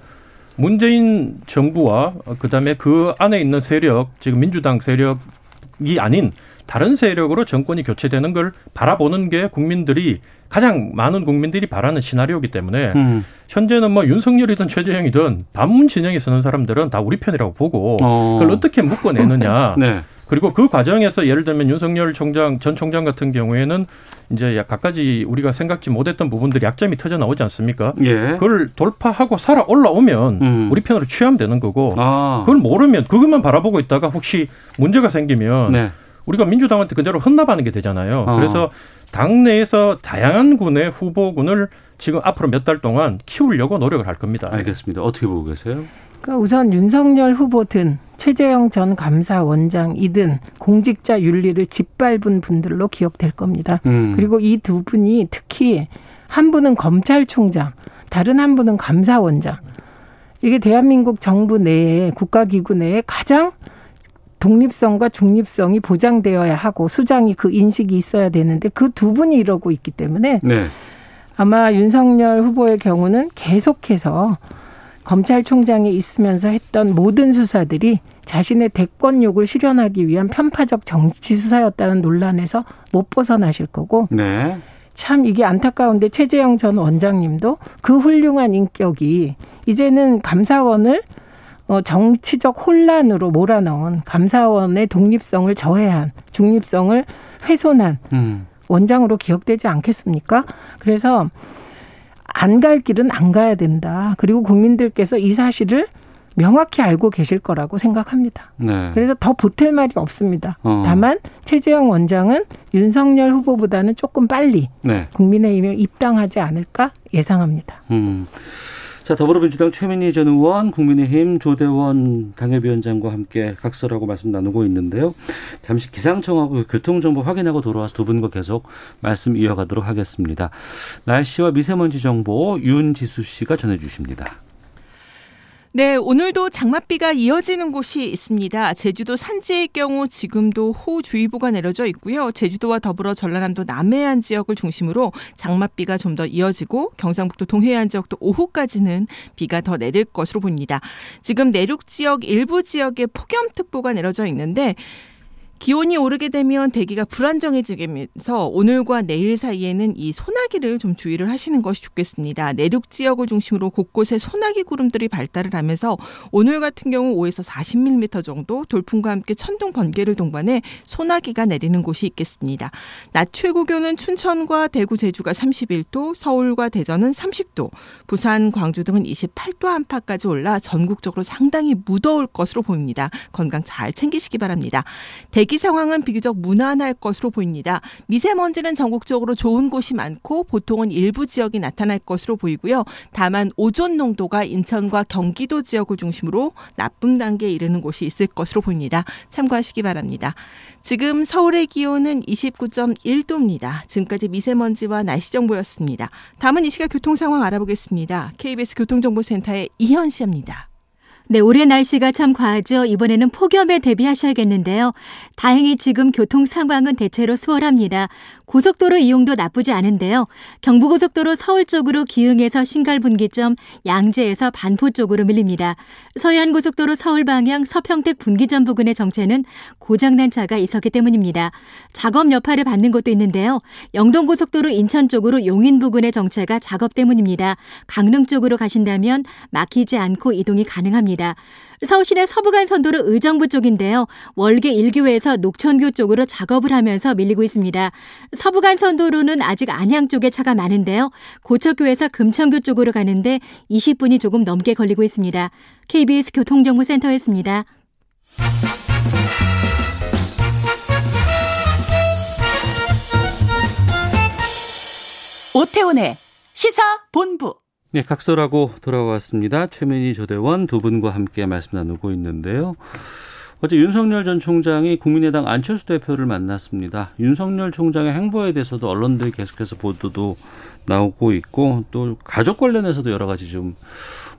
문재인 정부와 그다음에 그 안에 있는 세력, 지금 민주당 세력이 아닌 다른 세력으로 정권이 교체되는 걸 바라보는 게 국민들이 가장 많은 국민들이 바라는 시나리오이기 때문에 음. 현재는 뭐 윤석열이든 최재형이든 반문 진영에 서는 사람들은 다 우리 편이라고 보고 어. 그걸 어떻게 묶어내느냐. (laughs) 네. 그리고 그 과정에서 예를 들면 윤석열 총장 전 총장 같은 경우에는 이제 약 갖가지 우리가 생각지 못했던 부분들이 약점이 터져 나오지 않습니까? 예. 그걸 돌파하고 살아 올라오면 음. 우리 편으로 취하면 되는 거고 아. 그걸 모르면 그것만 바라보고 있다가 혹시 문제가 생기면 네. 우리가 민주당한테 그대로 헌납하는 게 되잖아요. 어. 그래서 당내에서 다양한 군의 후보군을 지금 앞으로 몇 달 동안 키우려고 노력을 할 겁니다. 알겠습니다. 어떻게 보고 계세요? 그러니까 우선 윤석열 후보든 최재형 전 감사원장이든 공직자 윤리를 짓밟은 분들로 기억될 겁니다. 음. 그리고 이 두 분이 특히 한 분은 검찰총장, 다른 한 분은 감사원장. 이게 대한민국 정부 내에 국가기구 내에 가장 독립성과 중립성이 보장되어야 하고 수장이 그 인식이 있어야 되는데 그 두 분이 이러고 있기 때문에 네. 아마 윤석열 후보의 경우는 계속해서 검찰총장에 있으면서 했던 모든 수사들이 자신의 대권 욕을 실현하기 위한 편파적 정치 수사였다는 논란에서 못 벗어나실 거고 네. 참 이게 안타까운데 최재형 전 원장님도 그 훌륭한 인격이 이제는 감사원을 어, 정치적 혼란으로 몰아넣은 감사원의 독립성을 저해한 중립성을 훼손한 음. 원장으로 기억되지 않겠습니까? 그래서 안 갈 길은 안 가야 된다. 그리고 국민들께서 이 사실을 명확히 알고 계실 거라고 생각합니다. 네. 그래서 더 보탤 말이 없습니다. 어. 다만 최재형 원장은 윤석열 후보보다는 조금 빨리 네. 국민의힘에 입당하지 않을까 예상합니다. 음. 자, 더불어민주당 최민희 전 의원, 국민의힘 조대원 당협위원장과 함께 각설하고 말씀 나누고 있는데요. 잠시 기상청하고 교통정보 확인하고 돌아와서 두 분과 계속 말씀 이어가도록 하겠습니다. 날씨와 미세먼지 정보 윤지수 씨가 전해주십니다. 네, 오늘도 장맛비가 이어지는 곳이 있습니다. 제주도 산지의 경우 지금도 호우주의보가 내려져 있고요. 제주도와 더불어 전라남도 남해안 지역을 중심으로 장맛비가 좀 더 이어지고 경상북도 동해안 지역도 오후까지는 비가 더 내릴 것으로 보입니다. 지금 내륙 지역 일부 지역에 폭염특보가 내려져 있는데 기온이 오르게 되면 대기가 불안정해지면서 오늘과 내일 사이에는 이 소나기를 좀 주의를 하시는 것이 좋겠습니다. 내륙 지역을 중심으로 곳곳에 소나기 구름들이 발달을 하면서 오늘 같은 경우 5에서 40mm 정도 돌풍과 함께 천둥 번개를 동반해 소나기가 내리는 곳이 있겠습니다. 낮 최고 기온은 춘천과 대구, 제주가 31도, 서울과 대전은 30도, 부산, 광주 등은 28도 안팎까지 올라 전국적으로 상당히 무더울 것으로 보입니다. 건강 잘 챙기시기 바랍니다. 대기 상황은 비교적 무난할 것으로 보입니다. 미세먼지는 전국적으로 좋은 곳이 많고 보통은 일부 지역이 나타날 것으로 보이고요. 다만 오존 농도가 인천과 경기도 지역을 중심으로 나쁨 단계에 이르는 곳이 있을 것으로 보입니다. 참고하시기 바랍니다. 지금 서울의 기온은 29.1도입니다. 지금까지 미세먼지와 날씨 정보였습니다. 다음은 이 시각 교통 상황 알아보겠습니다. KBS 교통정보센터의 이현 씨입니다. 네, 올해 날씨가 참 과하죠. 이번에는 폭염에 대비하셔야겠는데요. 다행히 지금 교통 상황은 대체로 수월합니다. 고속도로 이용도 나쁘지 않은데요. 경부고속도로 서울 쪽으로 기흥에서 신갈분기점, 양재에서 반포 쪽으로 밀립니다. 서해안고속도로 서울 방향 서평택 분기점 부근의 정체는 고장난 차가 있었기 때문입니다. 작업 여파를 받는 곳도 있는데요. 영동고속도로 인천 쪽으로 용인 부근의 정체가 작업 때문입니다. 강릉 쪽으로 가신다면 막히지 않고 이동이 가능합니다. 서울시내 서부간 선도로 의정부 쪽인데요. 월계 1교에서 녹천교 쪽으로 작업을 하면서 밀리고 있습니다. 서부간 선도로는 아직 안양 쪽에 차가 많은데요. 고척교에서 금천교 쪽으로 가는데 20분이 조금 넘게 걸리고 있습니다. KBS 교통정보센터였습니다. 오태훈의 시사 본부. 네, 각설하고 돌아왔습니다. 최민희 조대원 두 분과 함께 말씀 나누고 있는데요. 어제 윤석열 전 총장이 국민의당 안철수 대표를 만났습니다. 윤석열 총장의 행보에 대해서도 언론들이 계속해서 보도도 나오고 있고 또 가족 관련해서도 여러 가지 좀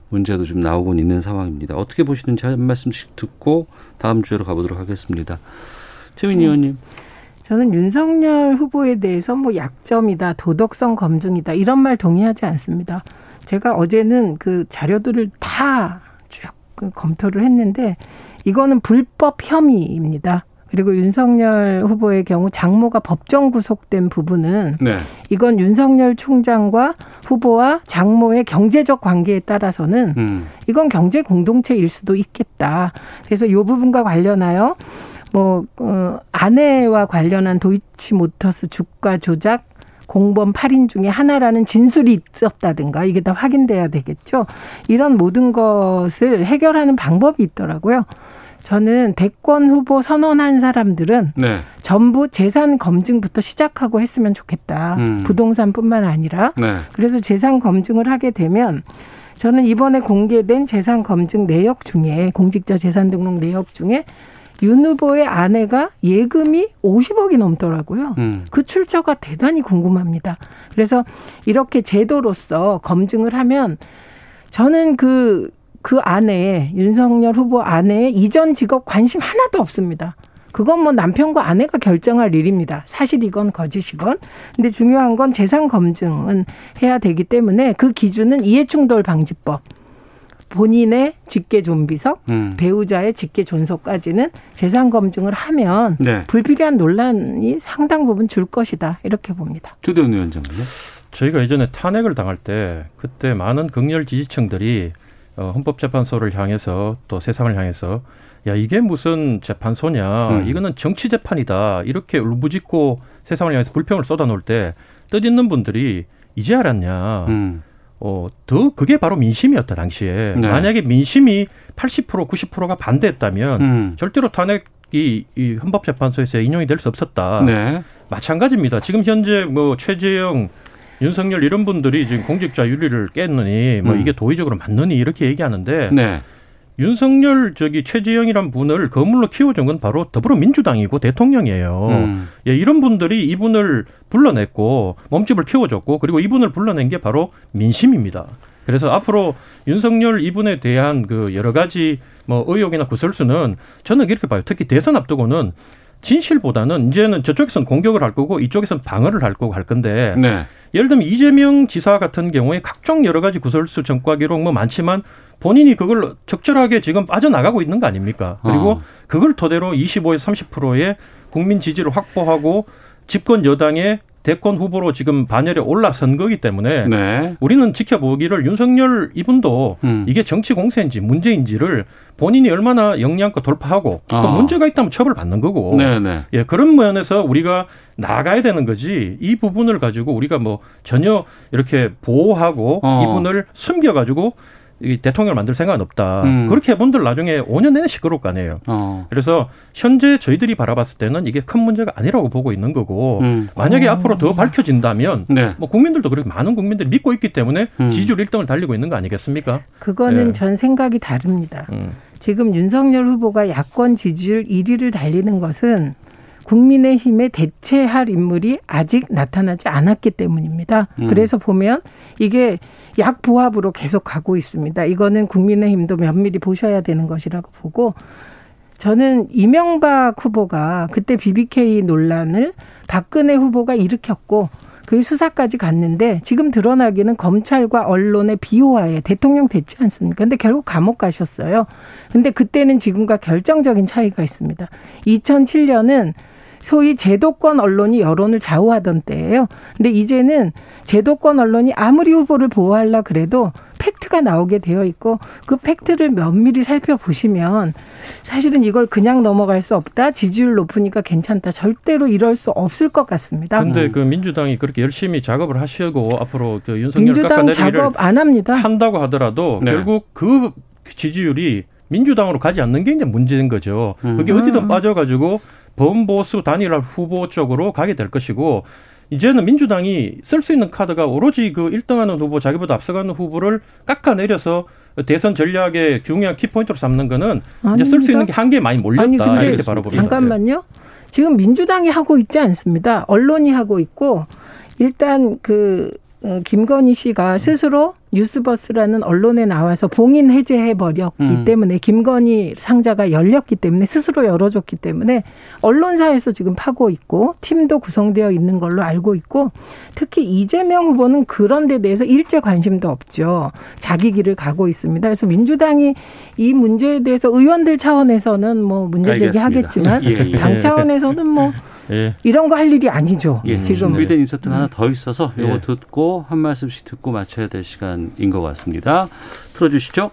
문제도 좀 나오고 있는 상황입니다. 어떻게 보시는지 한 말씀씩 듣고 다음 주제로 가보도록 하겠습니다. 최민희 음. 의원님. 저는 윤석열 후보에 대해서 뭐 약점이다, 도덕성 검증이다 이런 말 동의하지 않습니다. 제가 어제는 그 자료들을 다 쭉 검토를 했는데 이거는 불법 혐의입니다. 그리고 윤석열 후보의 경우 장모가 법정 구속된 부분은 네. 이건 윤석열 총장과 후보와 장모의 경제적 관계에 따라서는 음. 이건 경제 공동체일 수도 있겠다. 그래서 이 부분과 관련하여 뭐 어, 아내와 관련한 도이치모터스 주가 조작 공범 8인 중에 하나라는 진술이 있었다든가 이게 다 확인돼야 되겠죠. 이런 모든 것을 해결하는 방법이 있더라고요. 저는 대권 후보 선언한 사람들은 네. 전부 재산 검증부터 시작하고 했으면 좋겠다. 음. 부동산뿐만 아니라. 네. 그래서 재산 검증을 하게 되면 저는 이번에 공개된 재산 검증 내역 중에 공직자 재산 등록 내역 중에 윤 후보의 아내가 예금이 50억이 넘더라고요. 음. 그 출처가 대단히 궁금합니다. 그래서 이렇게 제도로서 검증을 하면 저는 그, 그 아내의, 윤석열 후보 아내의 이전 직업 관심 하나도 없습니다. 그건 뭐 남편과 아내가 결정할 일입니다. 사실 이건 거짓이건. 근데 중요한 건 재산 검증은 해야 되기 때문에 그 기준은 이해충돌 방지법. 본인의 직계 존비석, 음. 배우자의 직계 존속까지는 재산 검증을 하면 네. 불필요한 논란이 상당 부분 줄 것이다. 이렇게 봅니다. 주대원 위원장은요? 저희가 예전에 탄핵을 당할 때 그때 많은 극렬 지지층들이 어, 헌법재판소를 향해서 또 세상을 향해서 야 이게 무슨 재판소냐 음. 이거는 정치 재판이다 이렇게 울부짖고 세상을 향해서 불평을 쏟아놓을 때 뜻있는 분들이 이제 알았냐 음. 어, 더 그게 바로 민심이었다 당시에 네. 만약에 민심이 80% 90%가 반대했다면 음. 절대로 탄핵이 이 헌법재판소에서 인용이 될 수 없었다. 네. 마찬가지입니다. 지금 현재 뭐 최재형, 윤석열 이런 분들이 지금 공직자 윤리를 깼느니 뭐 음. 이게 도의적으로 맞느니 이렇게 얘기하는데 네. 윤석열 저기 최재형이란 분을 거물로 키워준 건 바로 더불어민주당이고 대통령이에요. 음. 예, 이런 분들이 이분을 불러냈고 몸집을 키워줬고 그리고 이분을 불러낸 게 바로 민심입니다. 그래서 앞으로 윤석열 이분에 대한 그 여러 가지 뭐 의혹이나 구설수는 저는 이렇게 봐요. 특히 대선 앞두고는 진실보다는 이제는 저쪽에서는 공격을 할 거고 이쪽에서는 방어를 할 거고 할 건데 네. 예를 들면 이재명 지사 같은 경우에 각종 여러 가지 구설수 전과 기록 뭐 많지만 본인이 그걸 적절하게 지금 빠져나가고 있는 거 아닙니까? 그리고 어. 그걸 토대로 25에서 30%의 국민 지지를 확보하고 집권 여당의 대권 후보로 지금 반열에 올라선 거기 때문에 네. 우리는 지켜보기를 윤석열 이분도 음. 이게 정치 공세인지 문제인지를 본인이 얼마나 역량껏 돌파하고 또 아. 문제가 있다면 처벌받는 거고 네, 네. 예 그런 면에서 우리가 나가야 되는 거지 이 부분을 가지고 우리가 뭐 전혀 이렇게 보호하고 어. 이분을 숨겨가지고 이 대통령을 만들 생각은 없다. 음. 그렇게 해본들 나중에 5년 내내 시끄러울 거 아니에요. 어. 그래서 현재 저희들이 바라봤을 때는 이게 큰 문제가 아니라고 보고 있는 거고 음. 만약에 어. 앞으로 더 밝혀진다면 네. 뭐 국민들도 그렇게 많은 국민들이 믿고 있기 때문에 음. 지지율 1등을 달리고 있는 거 아니겠습니까? 그거는 예. 전 생각이 다릅니다. 음. 지금 윤석열 후보가 야권 지지율 1위를 달리는 것은 국민의힘에 대체할 인물이 아직 나타나지 않았기 때문입니다. 음. 그래서 보면 이게 약보합으로 계속 가고 있습니다. 이거는 국민의힘도 면밀히 보셔야 되는 것이라고 보고 저는 이명박 후보가 그때 BBK 논란을 박근혜 후보가 일으켰고 그 수사까지 갔는데 지금 드러나기는 검찰과 언론의 비호하에 대통령 됐지 않습니까? 근데 결국 감옥 가셨어요. 근데 그때는 지금과 결정적인 차이가 있습니다. 2007년은 소위 제도권 언론이 여론을 좌우하던 때예요. 근데 이제는 제도권 언론이 아무리 후보를 보호하려 그래도 팩트가 나오게 되어 있고 그 팩트를 면밀히 살펴보시면 사실은 이걸 그냥 넘어갈 수 없다. 지지율 높으니까 괜찮다. 절대로 이럴 수 없을 것 같습니다. 근데 그 민주당이 그렇게 열심히 작업을 하시고 앞으로 그 윤석열 민주당 작업 안 합니다. 한다고 하더라도 네. 결국 그 지지율이 민주당으로 가지 않는 게 이제 문제인 거죠. 음. 그게 어디든 빠져가지고 범보수 단일화 후보 쪽으로 가게 될 것이고 이제는 민주당이 쓸 수 있는 카드가 오로지 그 1등하는 후보 자기보다 앞서가는 후보를 깎아내려서 대선 전략의 중요한 키포인트로 삼는 거는 이제 쓸 수 있는 게 한계에 많이 몰렸다 아니, 이렇게 바라봅니다. 잠깐만요. 지금 민주당이 하고 있지 않습니다. 언론이 하고 있고 일단 그 어, 김건희 씨가 스스로 뉴스버스라는 언론에 나와서 봉인 해제해 버렸기 음. 때문에 김건희 상자가 열렸기 때문에 스스로 열어줬기 때문에 언론사에서 지금 파고 있고 팀도 구성되어 있는 걸로 알고 있고 특히 이재명 후보는 그런 데 대해서 일제 관심도 없죠. 자기 길을 가고 있습니다. 그래서 민주당이 이 문제에 대해서 의원들 차원에서는 뭐 문제 제기하겠지만. (laughs) 예, 예. 당 차원에서는 뭐 (laughs) 예. 이런 거 할 일이 아니죠. 예, 지금 준비된 인서트 하나 더 있어서 요거 예. 듣고 한 말씀씩 듣고 마쳐야 될 시간인 것 같습니다. 틀어주시죠.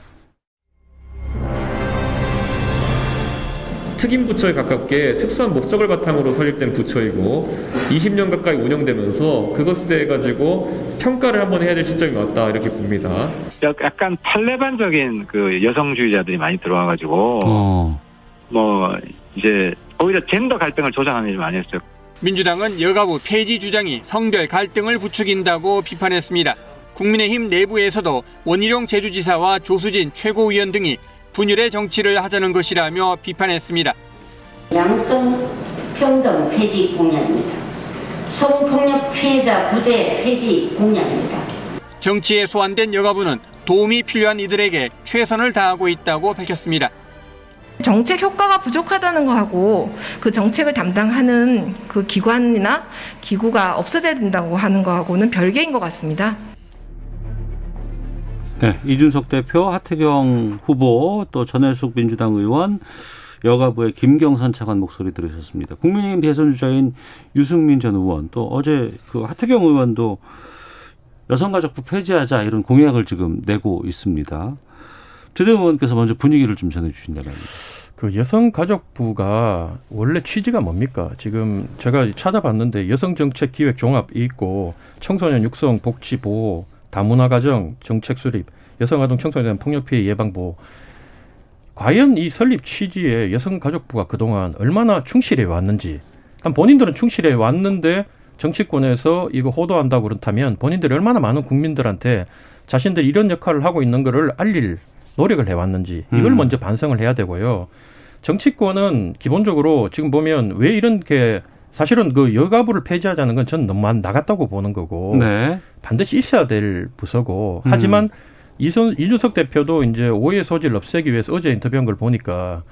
특임 부처에 가깝게 특수한 목적을 바탕으로 설립된 부처이고 20년 가까이 운영되면서 그것에 대해 가지고 평가를 한번 해야 될 시점이 왔다 이렇게 봅니다. 약간 탈레반적인 그 여성주의자들이 많이 들어와가지고 어. 뭐 이제 오히려 젠더 갈등을 조장하는 일을 많이 했어요. 민주당은 여가부 폐지 주장이 성별 갈등을 부추긴다고 비판했습니다. 국민의힘 내부에서도 원희룡 제주지사와 조수진 최고위원 등이 분열의 정치를 하자는 것이라며 비판했습니다. 양성 평등 폐지 공약입니다. 성폭력 피해자 구제 폐지 공약입니다. 정치에 소환된 여가부는 도움이 필요한 이들에게 최선을 다하고 있다고 밝혔습니다. 정책 효과가 부족하다는 거하고 그 정책을 담당하는 그 기관이나 기구가 없어져야 된다고 하는 거하고는 별개인 것 같습니다. 네, 이준석 대표, 하태경 후보, 또 전해숙 민주당 의원, 여가부의 김경선 차관 목소리 들으셨습니다. 국민의힘 대선 주자인 유승민 전 의원, 또 어제 그 하태경 의원도 여성가족부 폐지하자 이런 공약을 지금 내고 있습니다. 조대 의원께서 먼저 분위기를 좀 전해주신다면. 그 여성가족부가 원래 취지가 뭡니까? 지금 제가 찾아봤는데 여성정책기획 종합이 있고 청소년 육성 복지 보호 다문화 가정 정책 수립 여성 아동 청소년 폭력 피해 예방 보호 과연 이 설립 취지에 여성가족부가 그동안 얼마나 충실해 왔는지 한 본인들은 충실해 왔는데 정치권에서 이거 호도한다고 그렇다면 본인들이 얼마나 많은 국민들한테 자신들이 이런 역할을 하고 있는 거를 알릴 노력을 해왔는지 이걸 음. 먼저 반성을 해야 되고요. 정치권은 기본적으로 지금 보면 왜 이렇게 사실은 그 여가부를 폐지하자는 건 저는 너무 나갔다고 보는 거고 네. 반드시 있어야 될 부서고 음. 하지만 이선 이준석 대표도 이제 오해 소지를 없애기 위해서 어제 인터뷰한 걸 보니까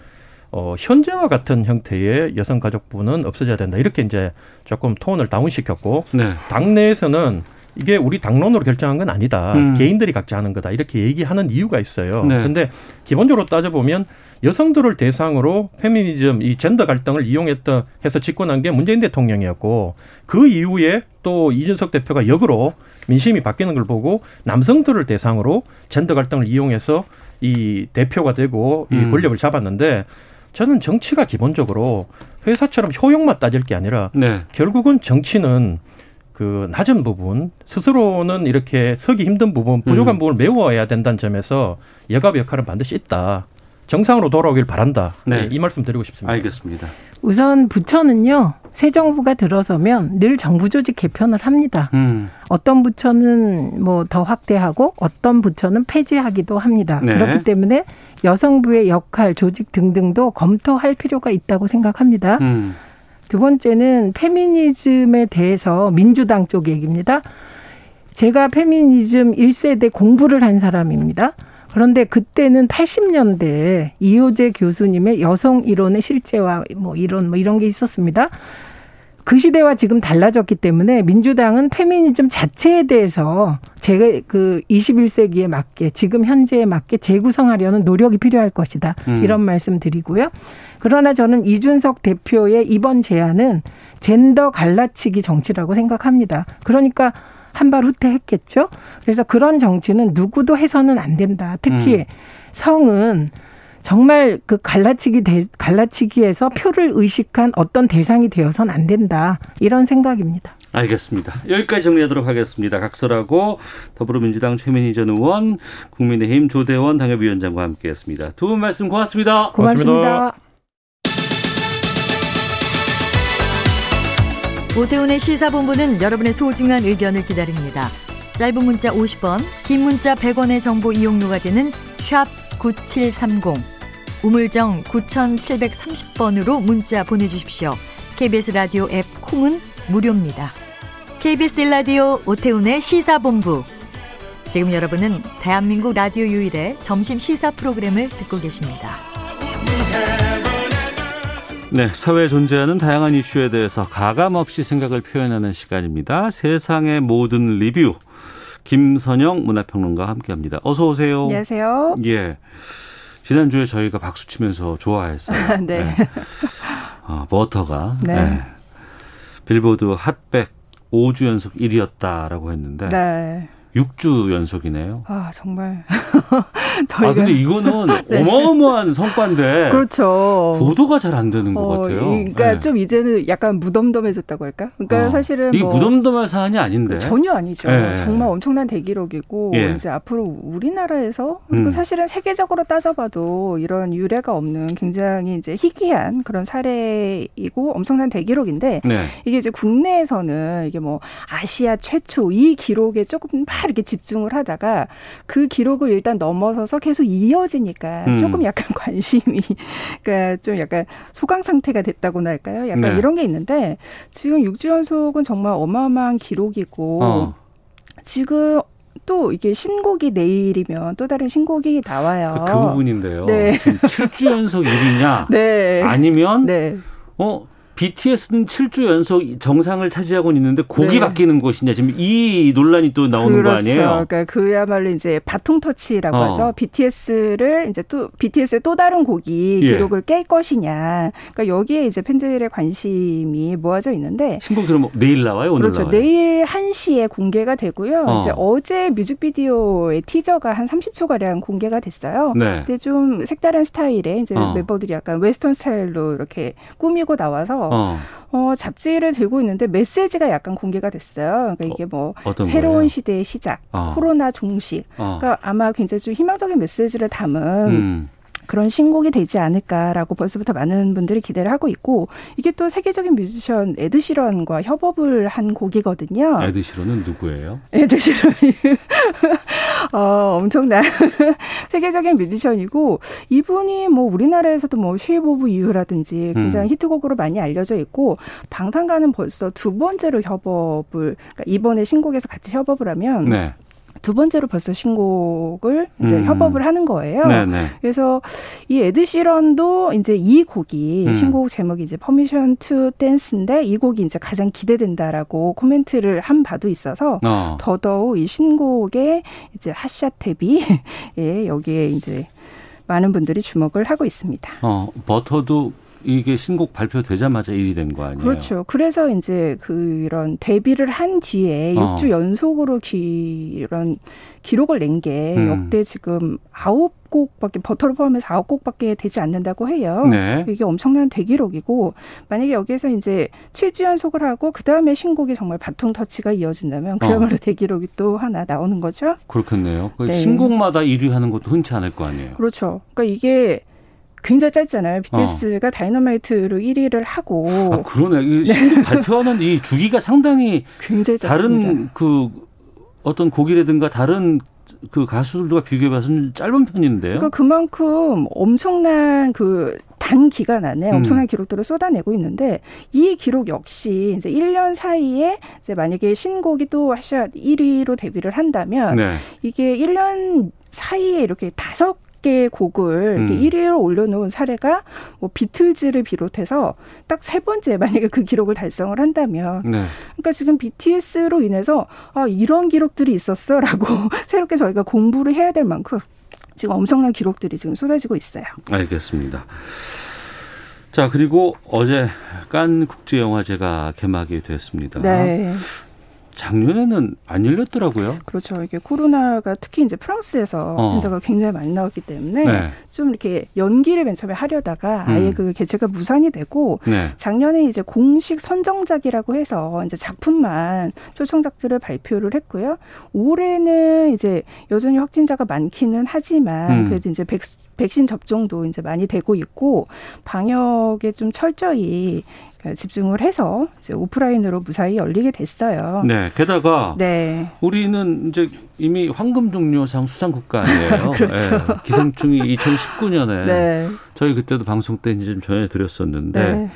어 현재와 같은 형태의 여성가족부는 없어져야 된다 이렇게 이제 조금 톤을 다운시켰고 네. 당내에서는 이게 우리 당론으로 결정한 건 아니다. 음. 개인들이 각자 하는 거다. 이렇게 얘기하는 이유가 있어요. 네. 근데 기본적으로 따져보면 여성들을 대상으로 페미니즘, 이 젠더 갈등을 이용했다 해서 집권한 게 문재인 대통령이었고 그 이후에 또 이준석 대표가 역으로 민심이 바뀌는 걸 보고 남성들을 대상으로 젠더 갈등을 이용해서 이 대표가 되고 이 음. 권력을 잡았는데 저는 정치가 기본적으로 회사처럼 효용만 따질 게 아니라 네. 결국은 정치는 그 낮은 부분 스스로는 이렇게 서기 힘든 부분 부족한 음. 부분을 메워야 된다는 점에서 여갑 역할은 반드시 있다. 정상으로 돌아오길 바란다. 네. 네, 이 말씀 드리고 싶습니다. 알겠습니다. 우선 부처는요 새 정부가 들어서면 늘 정부 조직 개편을 합니다. 음. 어떤 부처는 뭐 더 확대하고 어떤 부처는 폐지하기도 합니다. 네. 그렇기 때문에 여성부의 역할, 조직 등등도 검토할 필요가 있다고 생각합니다. 음. 두 번째는 페미니즘에 대해서 민주당 쪽 얘기입니다. 제가 페미니즘 1세대 공부를 한 사람입니다. 그런데 그때는 80년대에 이효재 교수님의 여성 이론의 실제와 뭐 이론 뭐 이런 게 있었습니다. 그 시대와 지금 달라졌기 때문에 민주당은 페미니즘 자체에 대해서 제가 그 21세기에 맞게 지금 현재에 맞게 재구성하려는 노력이 필요할 것이다. 음. 이런 말씀 드리고요. 그러나 저는 이준석 대표의 이번 제안은 젠더 갈라치기 정치라고 생각합니다. 그러니까 한발 후퇴했겠죠. 그래서 그런 정치는 누구도 해서는 안 된다. 특히 음. 성은 정말 그 갈라치기 대, 갈라치기에서 표를 의식한 어떤 대상이 되어서는 안 된다. 이런 생각입니다. 알겠습니다. 여기까지 정리하도록 하겠습니다. 각설하고 더불어민주당 최민희 전 의원, 국민의힘 조대원 당협위원장과 함께했습니다. 두 분 말씀 고맙습니다. 고맙습니다. 오태훈의 시사본부는 여러분의 소중한 의견을 기다립니다. 짧은 문자 50원, 긴 문자 100원의 정보 이용료가 되는 샵 9730, 우물정 9730번으로 문자 보내주십시오. KBS 라디오 앱 콩은 무료입니다. KBS 라디오 오태훈의 시사본부. 지금 여러분은 대한민국 라디오 유일의 점심 시사 프로그램을 듣고 계십니다. 네, 사회에 존재하는 다양한 이슈에 대해서 가감 없이 생각을 표현하는 시간입니다. 세상의 모든 리뷰. 김선영 문화평론가와 함께합니다. 어서 오세요. 안녕하세요. 예. 지난주에 저희가 박수 치면서 좋아했어요. (laughs) 네. 네. 어, 버터가 네. 네. 빌보드 핫백 5주 연속 1위였다라고 했는데 네. 6주 연속이네요. 아, 정말. (laughs) 아, 근데 이거는 (laughs) 네. 어마어마한 성과인데. 그렇죠. 보도가 잘 안 되는 것 어, 같아요. 이- 그러니까 네. 좀 이제는 약간 무덤덤해졌다고 할까? 그러니까 어. 사실은 이게 뭐 무덤덤할 사안이 아닌데. 전혀 아니죠. 네. 정말 엄청난 대기록이고 예. 이제 앞으로 우리나라에서 음. 사실은 세계적으로 따져봐도 이런 유례가 없는 굉장히 이제 희귀한 그런 사례이고 엄청난 대기록인데 네. 이게 이제 국내에서는 이게 뭐 아시아 최초 이 기록에 조금 막 이렇게 집중을 하다가 그 기록을 일단 넘어서서 계속 이어지니까 음. 조금 약간 (laughs) 관심이 그러니까 좀 약간 소강 상태가 됐다고나 할까요? 약간 네. 이런 게 있는데 지금 6주 연속은 정말 어마어마한 기록이고 어. 지금 또 이게 신곡이 내일이면 또 다른 신곡이 나와요. 그 부분인데요. 네. 지금 7주 연속 1위냐? 네. 아니면 네. 어 BTS는 7주 연속 정상을 차지하고 있는데 곡이 네. 바뀌는 것이냐 지금 이 논란이 또 나오는 그렇죠. 거 아니에요? 그러니까 그야말로 이제 바통 터치라고 어. 하죠. BTS를 이제 또 BTS의 또 다른 곡이 예. 기록을 깰 것이냐. 그러니까 여기에 이제 팬들의 관심이 모아져 있는데 신곡 그럼 내일 나와요? 오늘 그렇죠. 나와요? 내일 1시에 공개가 되고요. 어. 이제 어제 뮤직비디오의 티저가 한 30초 가량 공개가 됐어요. 네. 근데 좀 색다른 스타일의 이제 어. 멤버들이 약간 웨스턴 스타일로 이렇게 꾸미고 나와서 어. 어, 잡지를 들고 있는데 메시지가 약간 공개가 됐어요. 그러니까 이게 뭐 어떤 새로운 거예요? 시대의 시작, 어. 코로나 종식. 어. 그러니까 아마 굉장히 좀 희망적인 메시지를 담은 음. 그런 신곡이 되지 않을까라고 벌써부터 많은 분들이 기대를 하고 있고 이게 또 세계적인 뮤지션 에드 시런과 협업을 한 곡이거든요. 에드 시런은 누구예요? 에드 시런이 (laughs) 어, 엄청난 (laughs) 세계적인 뮤지션이고 이분이 뭐 우리나라에서도 뭐 Shape of You라든지 굉장히 음. 히트곡으로 많이 알려져 있고 방탄과는 벌써 두 번째로 협업을 그러니까 이번에 신곡에서 같이 협업을 하면 네. 두 번째로 벌써 신곡을 이제 음. 협업을 하는 거예요. 네네. 그래서 이 에드 시런도 이제 이 곡이 음. 신곡 제목이 이제 Permission to Dance인데 이 곡이 이제 가장 기대된다라고 코멘트를 한 바도 있어서 어. 더더욱 이 신곡의 이제 Hot Shot 데뷔 (laughs) 예, 여기에 이제 많은 분들이 주목을 하고 있습니다. 어, 버터도 이게 신곡 발표되자마자 1위 된거 아니에요? 그렇죠. 그래서 이제 그런 데뷔를 한 뒤에 어. 6주 연속으로 기, 이런 기록을 낸게 음. 역대 지금 아홉 곡밖에 버터를 포함해서 아홉 곡밖에 되지 않는다고 해요. 네. 이게 엄청난 대기록이고 만약에 여기에서 이제 7주 연속을 하고 그 다음에 신곡이 정말 바통 터치가 이어진다면 그야말로 대기록이 또 하나 나오는 거죠. 그렇겠네요. 그 네. 신곡마다 1위 하는 것도 흔치 않을 거 아니에요. 그렇죠. 그러니까 이게 굉장히 어. 짧잖아요. BTS가 다이너마이트로 1위를 하고 아, 그러네. 이 신곡 발표하는 이 주기가 상당히 굉장히 다른 짧습니다. 그 어떤 곡이라든가 다른 그 가수들과 비교해 봐서는 짧은 편인데요. 그러니까 그만큼 엄청난 그단 기간 안에 음. 엄청난 기록들을 쏟아내고 있는데 이 기록 역시 이제 1년 사이에 이제 만약에 신곡이 또 핫샷 1위로 데뷔를 한다면 네. 이게 1년 사이에 이렇게 다섯 개의 곡을 이렇게 음. 1위로 올려놓은 사례가 뭐 비틀즈를 비롯해서 딱 세 번째 만약에 그 기록을 달성을 한다면 네. 그러니까 지금 BTS로 인해서 아 이런 기록들이 있었어라고 (laughs) 새롭게 저희가 공부를 해야 될 만큼 지금 엄청난 기록들이 지금 쏟아지고 있어요. 알겠습니다. 자, 그리고 어제 깐 국제영화제가 개막이 됐습니다. 네. 작년에는 안 열렸더라고요. 그렇죠. 이게 코로나가 특히 이제 프랑스에서 어. 환자가 굉장히 많이 나왔기 때문에 네. 좀 이렇게 연기를 맨 처음에 하려다가 아예 음. 그 개최가 무산이 되고 네. 작년에 이제 공식 선정작이라고 해서 이제 작품만 초청작들을 발표를 했고요. 올해는 이제 여전히 확진자가 많기는 하지만 음. 그래도 이제 백, 백신 접종도 이제 많이 되고 있고 방역에 좀 철저히 집중을 해서 이제 오프라인으로 무사히 열리게 됐어요. 네. 게다가 네. 우리는 이제 이미 황금 종려상 수상 국가 아니에요. (laughs) 그렇죠. 예, 기생충이 2019년에 네. 저희 그때도 방송 때 이제 좀 전해 드렸었는데 네.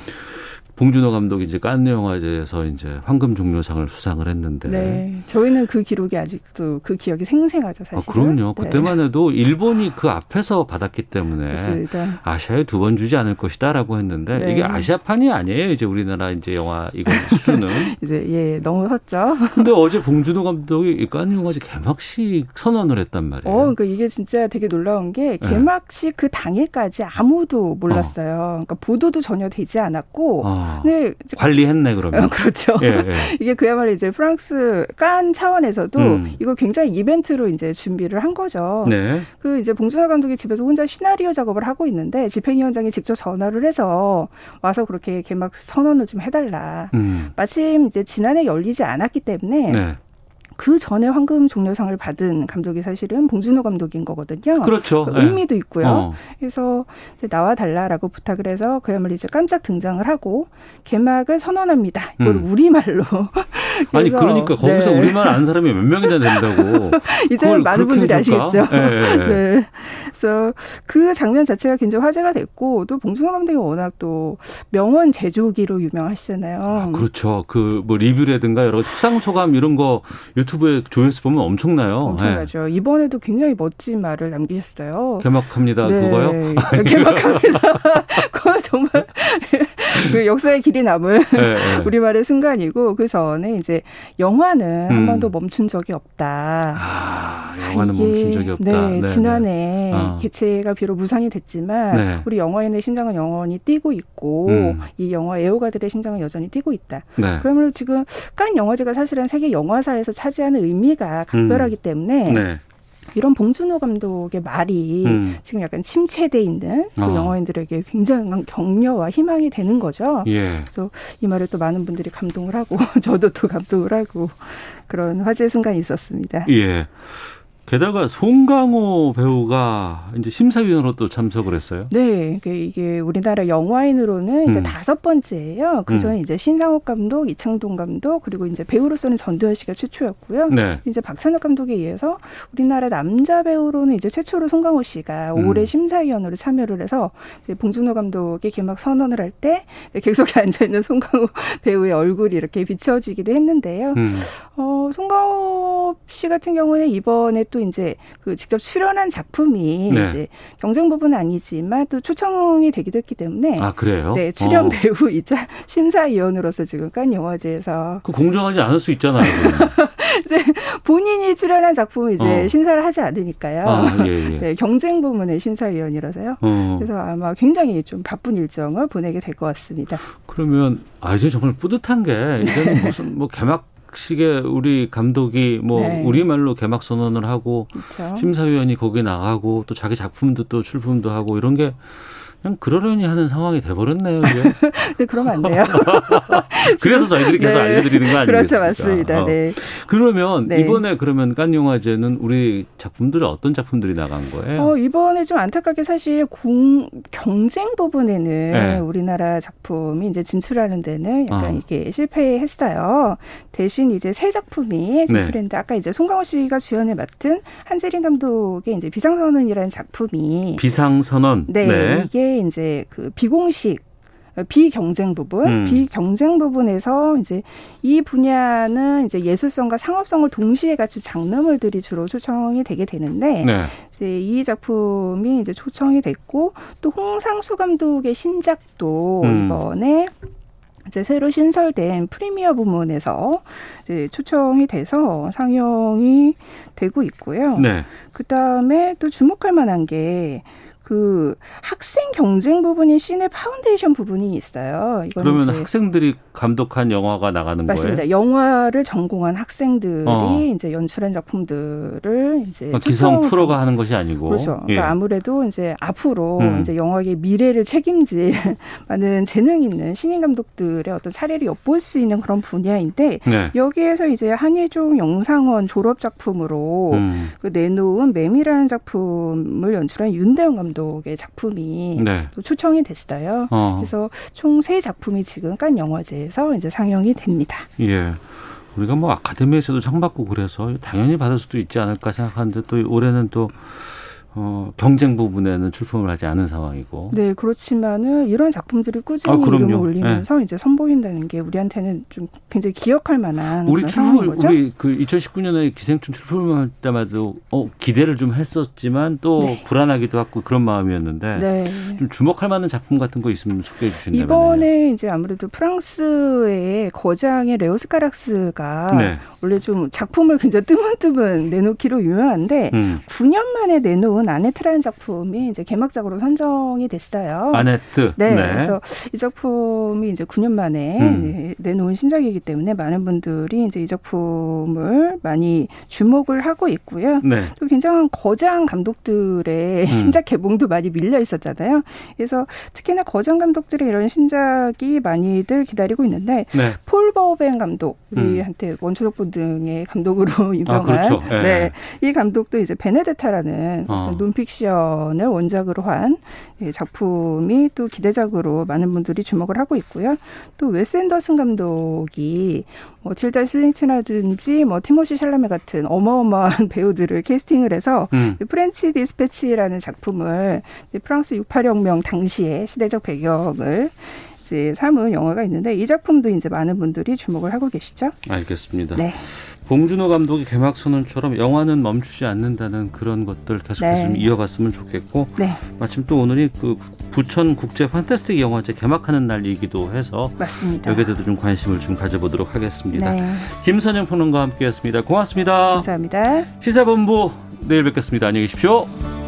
봉준호 감독이 이제 칸느 영화제에서 이제 황금 종려상을 수상을 했는데. 네. 저희는 그 기록이 아직도 그 기억이 생생하죠, 사실. 아, 그럼요. 그때만 해도 일본이 그 앞에서 받았기 때문에 맞습니다. 아시아에 두 번 주지 않을 것이다라고 했는데 네. 이게 아시아판이 아니에요. 이제 우리나라 이제 영화 이거 (laughs) 수준은. 이제 예 너무 섰죠. 근데 어제 봉준호 감독이 이 칸느 영화제 개막식 선언을 했단 말이에요. 어, 그러니까 이게 진짜 되게 놀라운 게 네. 개막식 그 당일까지 아무도 몰랐어요. 그러니까 보도도 전혀 되지 않았고, 아, 네, 관리했네 그러면. 어, 그렇죠. 예, 예. (laughs) 이게 그야말로 이제 프랑스 깐 차원에서도 음. 이거 굉장히 이벤트로 이제 준비를 한 거죠. 네. 그 이제 봉준호 감독이 집에서 혼자 시나리오 작업을 하고 있는데 집행위원장이 직접 전화를 해서 와서 그렇게 개막 선언을 좀 해달라. 음. 마침 이제 지난해 열리지 않았기 때문에 네. 그 전에 황금 종려상을 받은 감독이 사실은 봉준호 감독인 거거든요. 그렇죠. 그 네. 의미도 있고요. 어. 그래서 나와 달라라고 부탁을 해서 그야말로 이제 깜짝 등장을 하고 개막을 선언합니다. 이걸 음. 우리말로. (laughs) 아니 그러니까 거기서 네. 우리말 아는 사람이 몇 명이나 된다고. (laughs) 이제 그걸 많은 분들이 해줄까? 아시겠죠. 예, 예, 예. (laughs) 네. 그래서 그 장면 자체가 굉장히 화제가 됐고 또 봉준호 감독이 워낙 또 명언 제조기로 유명하시잖아요. 그렇죠. 그 뭐 리뷰라든가 여러 수상 소감 이런 거 유튜브에 조회수 보면 엄청나요. 엄청나죠. 이번에도 굉장히 멋진 말을 남기셨어요. 예. 개막합니다. 네. 그거요? 개막합니다. (laughs) 그건 정말 (laughs) 그 역사의 길이 남을 예, 예. (laughs) 우리말의 순간이고 그 전에 이제 영화는 한 음. 번도 멈춘 적이 없다. 아, 영화는 이게, 멈춘 적이 없다. 네, 네, 지난해 네. 어. 개최가 비록 무산이 됐지만 네. 우리 영화인의 심장은 영원히 뛰고 있고 음. 이 영화 애호가들의 심장은 여전히 뛰고 있다. 네. 그러므로 지금 깐 영화제가 사실은 세계 영화사에서 차지하는 의미가 각별하기 때문에 네. 이런 봉준호 감독의 말이 음. 지금 약간 침체돼 있는 그 아. 영화인들에게 굉장한 격려와 희망이 되는 거죠. 예. 그래서 이 말에 또 많은 분들이 감동을 하고 (laughs) 저도 또 감동을 하고 그런 화제 순간이 있었습니다. 예. 게다가 송강호 배우가 이제 심사위원으로 또 참석을 했어요. 네, 이게, 이게 우리나라 영화인으로는 이제 음. 다섯 번째예요. 그 전에 음. 이제 신상옥 감독, 이창동 감독, 그리고 이제 배우로서는 전도연 씨가 최초였고요. 네. 이제 박찬욱 감독에 이어서 우리나라 남자 배우로는 이제 최초로 송강호 씨가 음. 올해 심사위원으로 참여를 해서 봉준호 감독이 개막 선언을 할 때 객석에 앉아 있는 송강호 배우의 얼굴이 이렇게 비춰지기도 했는데요. 음. 어, 송강호 씨 같은 경우는 이번에 또 이제 그 직접 출연한 작품이 네. 이제 경쟁 부분은 아니지만 또 초청이 되기도 했기 때문에 아, 그래요? 네, 출연 어. 배우이자 (laughs) 심사위원으로서 지금 깐 영화제에서 그 공정하지 않을 수 있잖아요. (laughs) 이제 본인이 출연한 작품을 이제 어. 심사를 하지 않으니까요. 아, 예, 예. (laughs) 네, 경쟁 부문의 심사위원이라서요. 어. 그래서 아마 굉장히 좀 바쁜 일정을 보내게 될 것 같습니다. 그러면 아 이제 정말 뿌듯한 게 이제는 무슨 뭐 개막 식에 우리 감독이 뭐 네. 우리말로 개막 선언을 하고 그렇죠. 심사위원이 거기 나가고 또 자기 작품도 또 출품도 하고 이런 게 그냥 그러려니 하는 상황이 돼버렸네요. (laughs) 네, 그러면 안 돼요. (laughs) 그래서 저희들이 계속 네. 알려드리는 거 아니겠습니까? 그렇죠, 맞습니다. 어. 네. 그러면 네. 이번에 그러면 깐 영화제는 우리 작품들이 어떤 작품들이 나간 거예요? 어, 이번에 좀 안타깝게 사실 공, 경쟁 부분에는 네. 우리나라 작품이 이제 진출하는 데는 약간 아. 이게 실패했어요. 대신 이제 새 작품이 진출했는데 아까 이제 송강호 씨가 주연을 맡은 한재린 감독의 이제 비상선언이라는 작품이 비상선언. 네, 이게 이제 그 비공식 비경쟁 부분, 음. 비경쟁 부분에서 이제 이 분야는 이제 예술성과 상업성을 동시에 갖춘 장르물들이 주로 초청이 되게 되는데 네. 이제 이 작품이 이제 초청이 됐고 또 홍상수 감독의 신작도 음. 이번에 이제 새로 신설된 Premiere 부문에서 이제 초청이 돼서 상영이 되고 있고요. 네. 그 다음에 또 주목할 만한 게 그 학생 경쟁 부분인 Cine Foundation 부분이 있어요. 그러면 학생들이 감독한 영화가 나가는 맞습니다. 거예요? 영화를 전공한 학생들이 어. 이제 연출한 작품들을 이제 어, 기성 프로가 하는 것이 아니고. 그렇죠. 그러니까 예. 아무래도 이제 앞으로 음. 이제 영화의 미래를 책임질 많은 재능 있는 신인 감독들의 어떤 사례를 엿볼 수 있는 그런 분야인데 네. 여기에서 이제 한예종 영상원 졸업 작품으로 음. 그 내놓은 매미라는 작품을 연출한 윤대영 감독 의 작품이 네. 또 초청이 됐어요. 어. 그래서 총 세 작품이 지금 깐 영화제에서 이제 상영이 됩니다. 예. 우리가 뭐 아카데미에서도 상 받고 그래서 당연히 받을 수도 있지 않을까 생각하는데 또 올해는 또 어, 경쟁 부분에는 출품을 하지 않은 상황이고. 네, 그렇지만은 이런 작품들이 꾸준히 아. 이름을 올리면서 이제 선보인다는 게 우리한테는 좀 굉장히 기억할 만한 우리 출품 거죠. 우리 그 2019년에 기생충 출품할 때마다 어, 기대를 좀 했었지만 또 네. 불안하기도 하고 그런 마음이었는데 네. 좀 주목할 만한 작품 같은 거 있으면 소개해 주신다면. 이번에 이제 아무래도 프랑스의 거장의 레오 스카락스가 네. 원래 좀 작품을 굉장히 (laughs) 뜨문뜨문 내놓기로 유명한데 음. 9년 만에 내놓은 아네트라는 작품이 이제 개막작으로 선정이 됐어요. 아네트. 네, 네. 그래서 이 작품이 이제 9년 만에 음. 내놓은 신작이기 때문에 많은 분들이 이제 이 작품을 많이 주목을 하고 있고요. 네. 또 굉장한 거장 감독들의 음. 신작 개봉도 많이 밀려 있었잖아요. 그래서 특히나 거장 감독들의 이런 신작이 많이들 기다리고 있는데 네. 폴 버벤 감독 음. 우리한테 원초적 본능의 감독으로 (laughs) 유명한 그렇죠. 예. 네. 이 감독도 이제 베네데타라는 어. 어떤 논픽션을 원작으로 한 예, 작품이 또 기대작으로 많은 분들이 주목을 하고 있고요. 또 웨스 앤더슨 감독이 뭐 틸다 스윈튼이라든지 뭐 티모시 샬라메 같은 어마어마한 (laughs) 배우들을 캐스팅을 해서 음. French Dispatch라는 작품을 프랑스 68혁명 당시의 시대적 배경을 이제 삼은 영화가 있는데 이 작품도 이제 많은 분들이 주목을 하고 계시죠. 알겠습니다. 네. 봉준호 감독이 개막 선언처럼 영화는 멈추지 않는다는 그런 것들 계속해서 네. 좀 이어갔으면 좋겠고 네. 마침 또 오늘이 그 부천 국제 판타스틱 영화제 개막하는 날이기도 해서 맞습니다. 여기에 대해서 좀 관심을 좀 가져보도록 하겠습니다. 네. 김선영 평론가와 함께했습니다. 고맙습니다. 감사합니다. 시사본부 내일 뵙겠습니다. 안녕히 계십시오.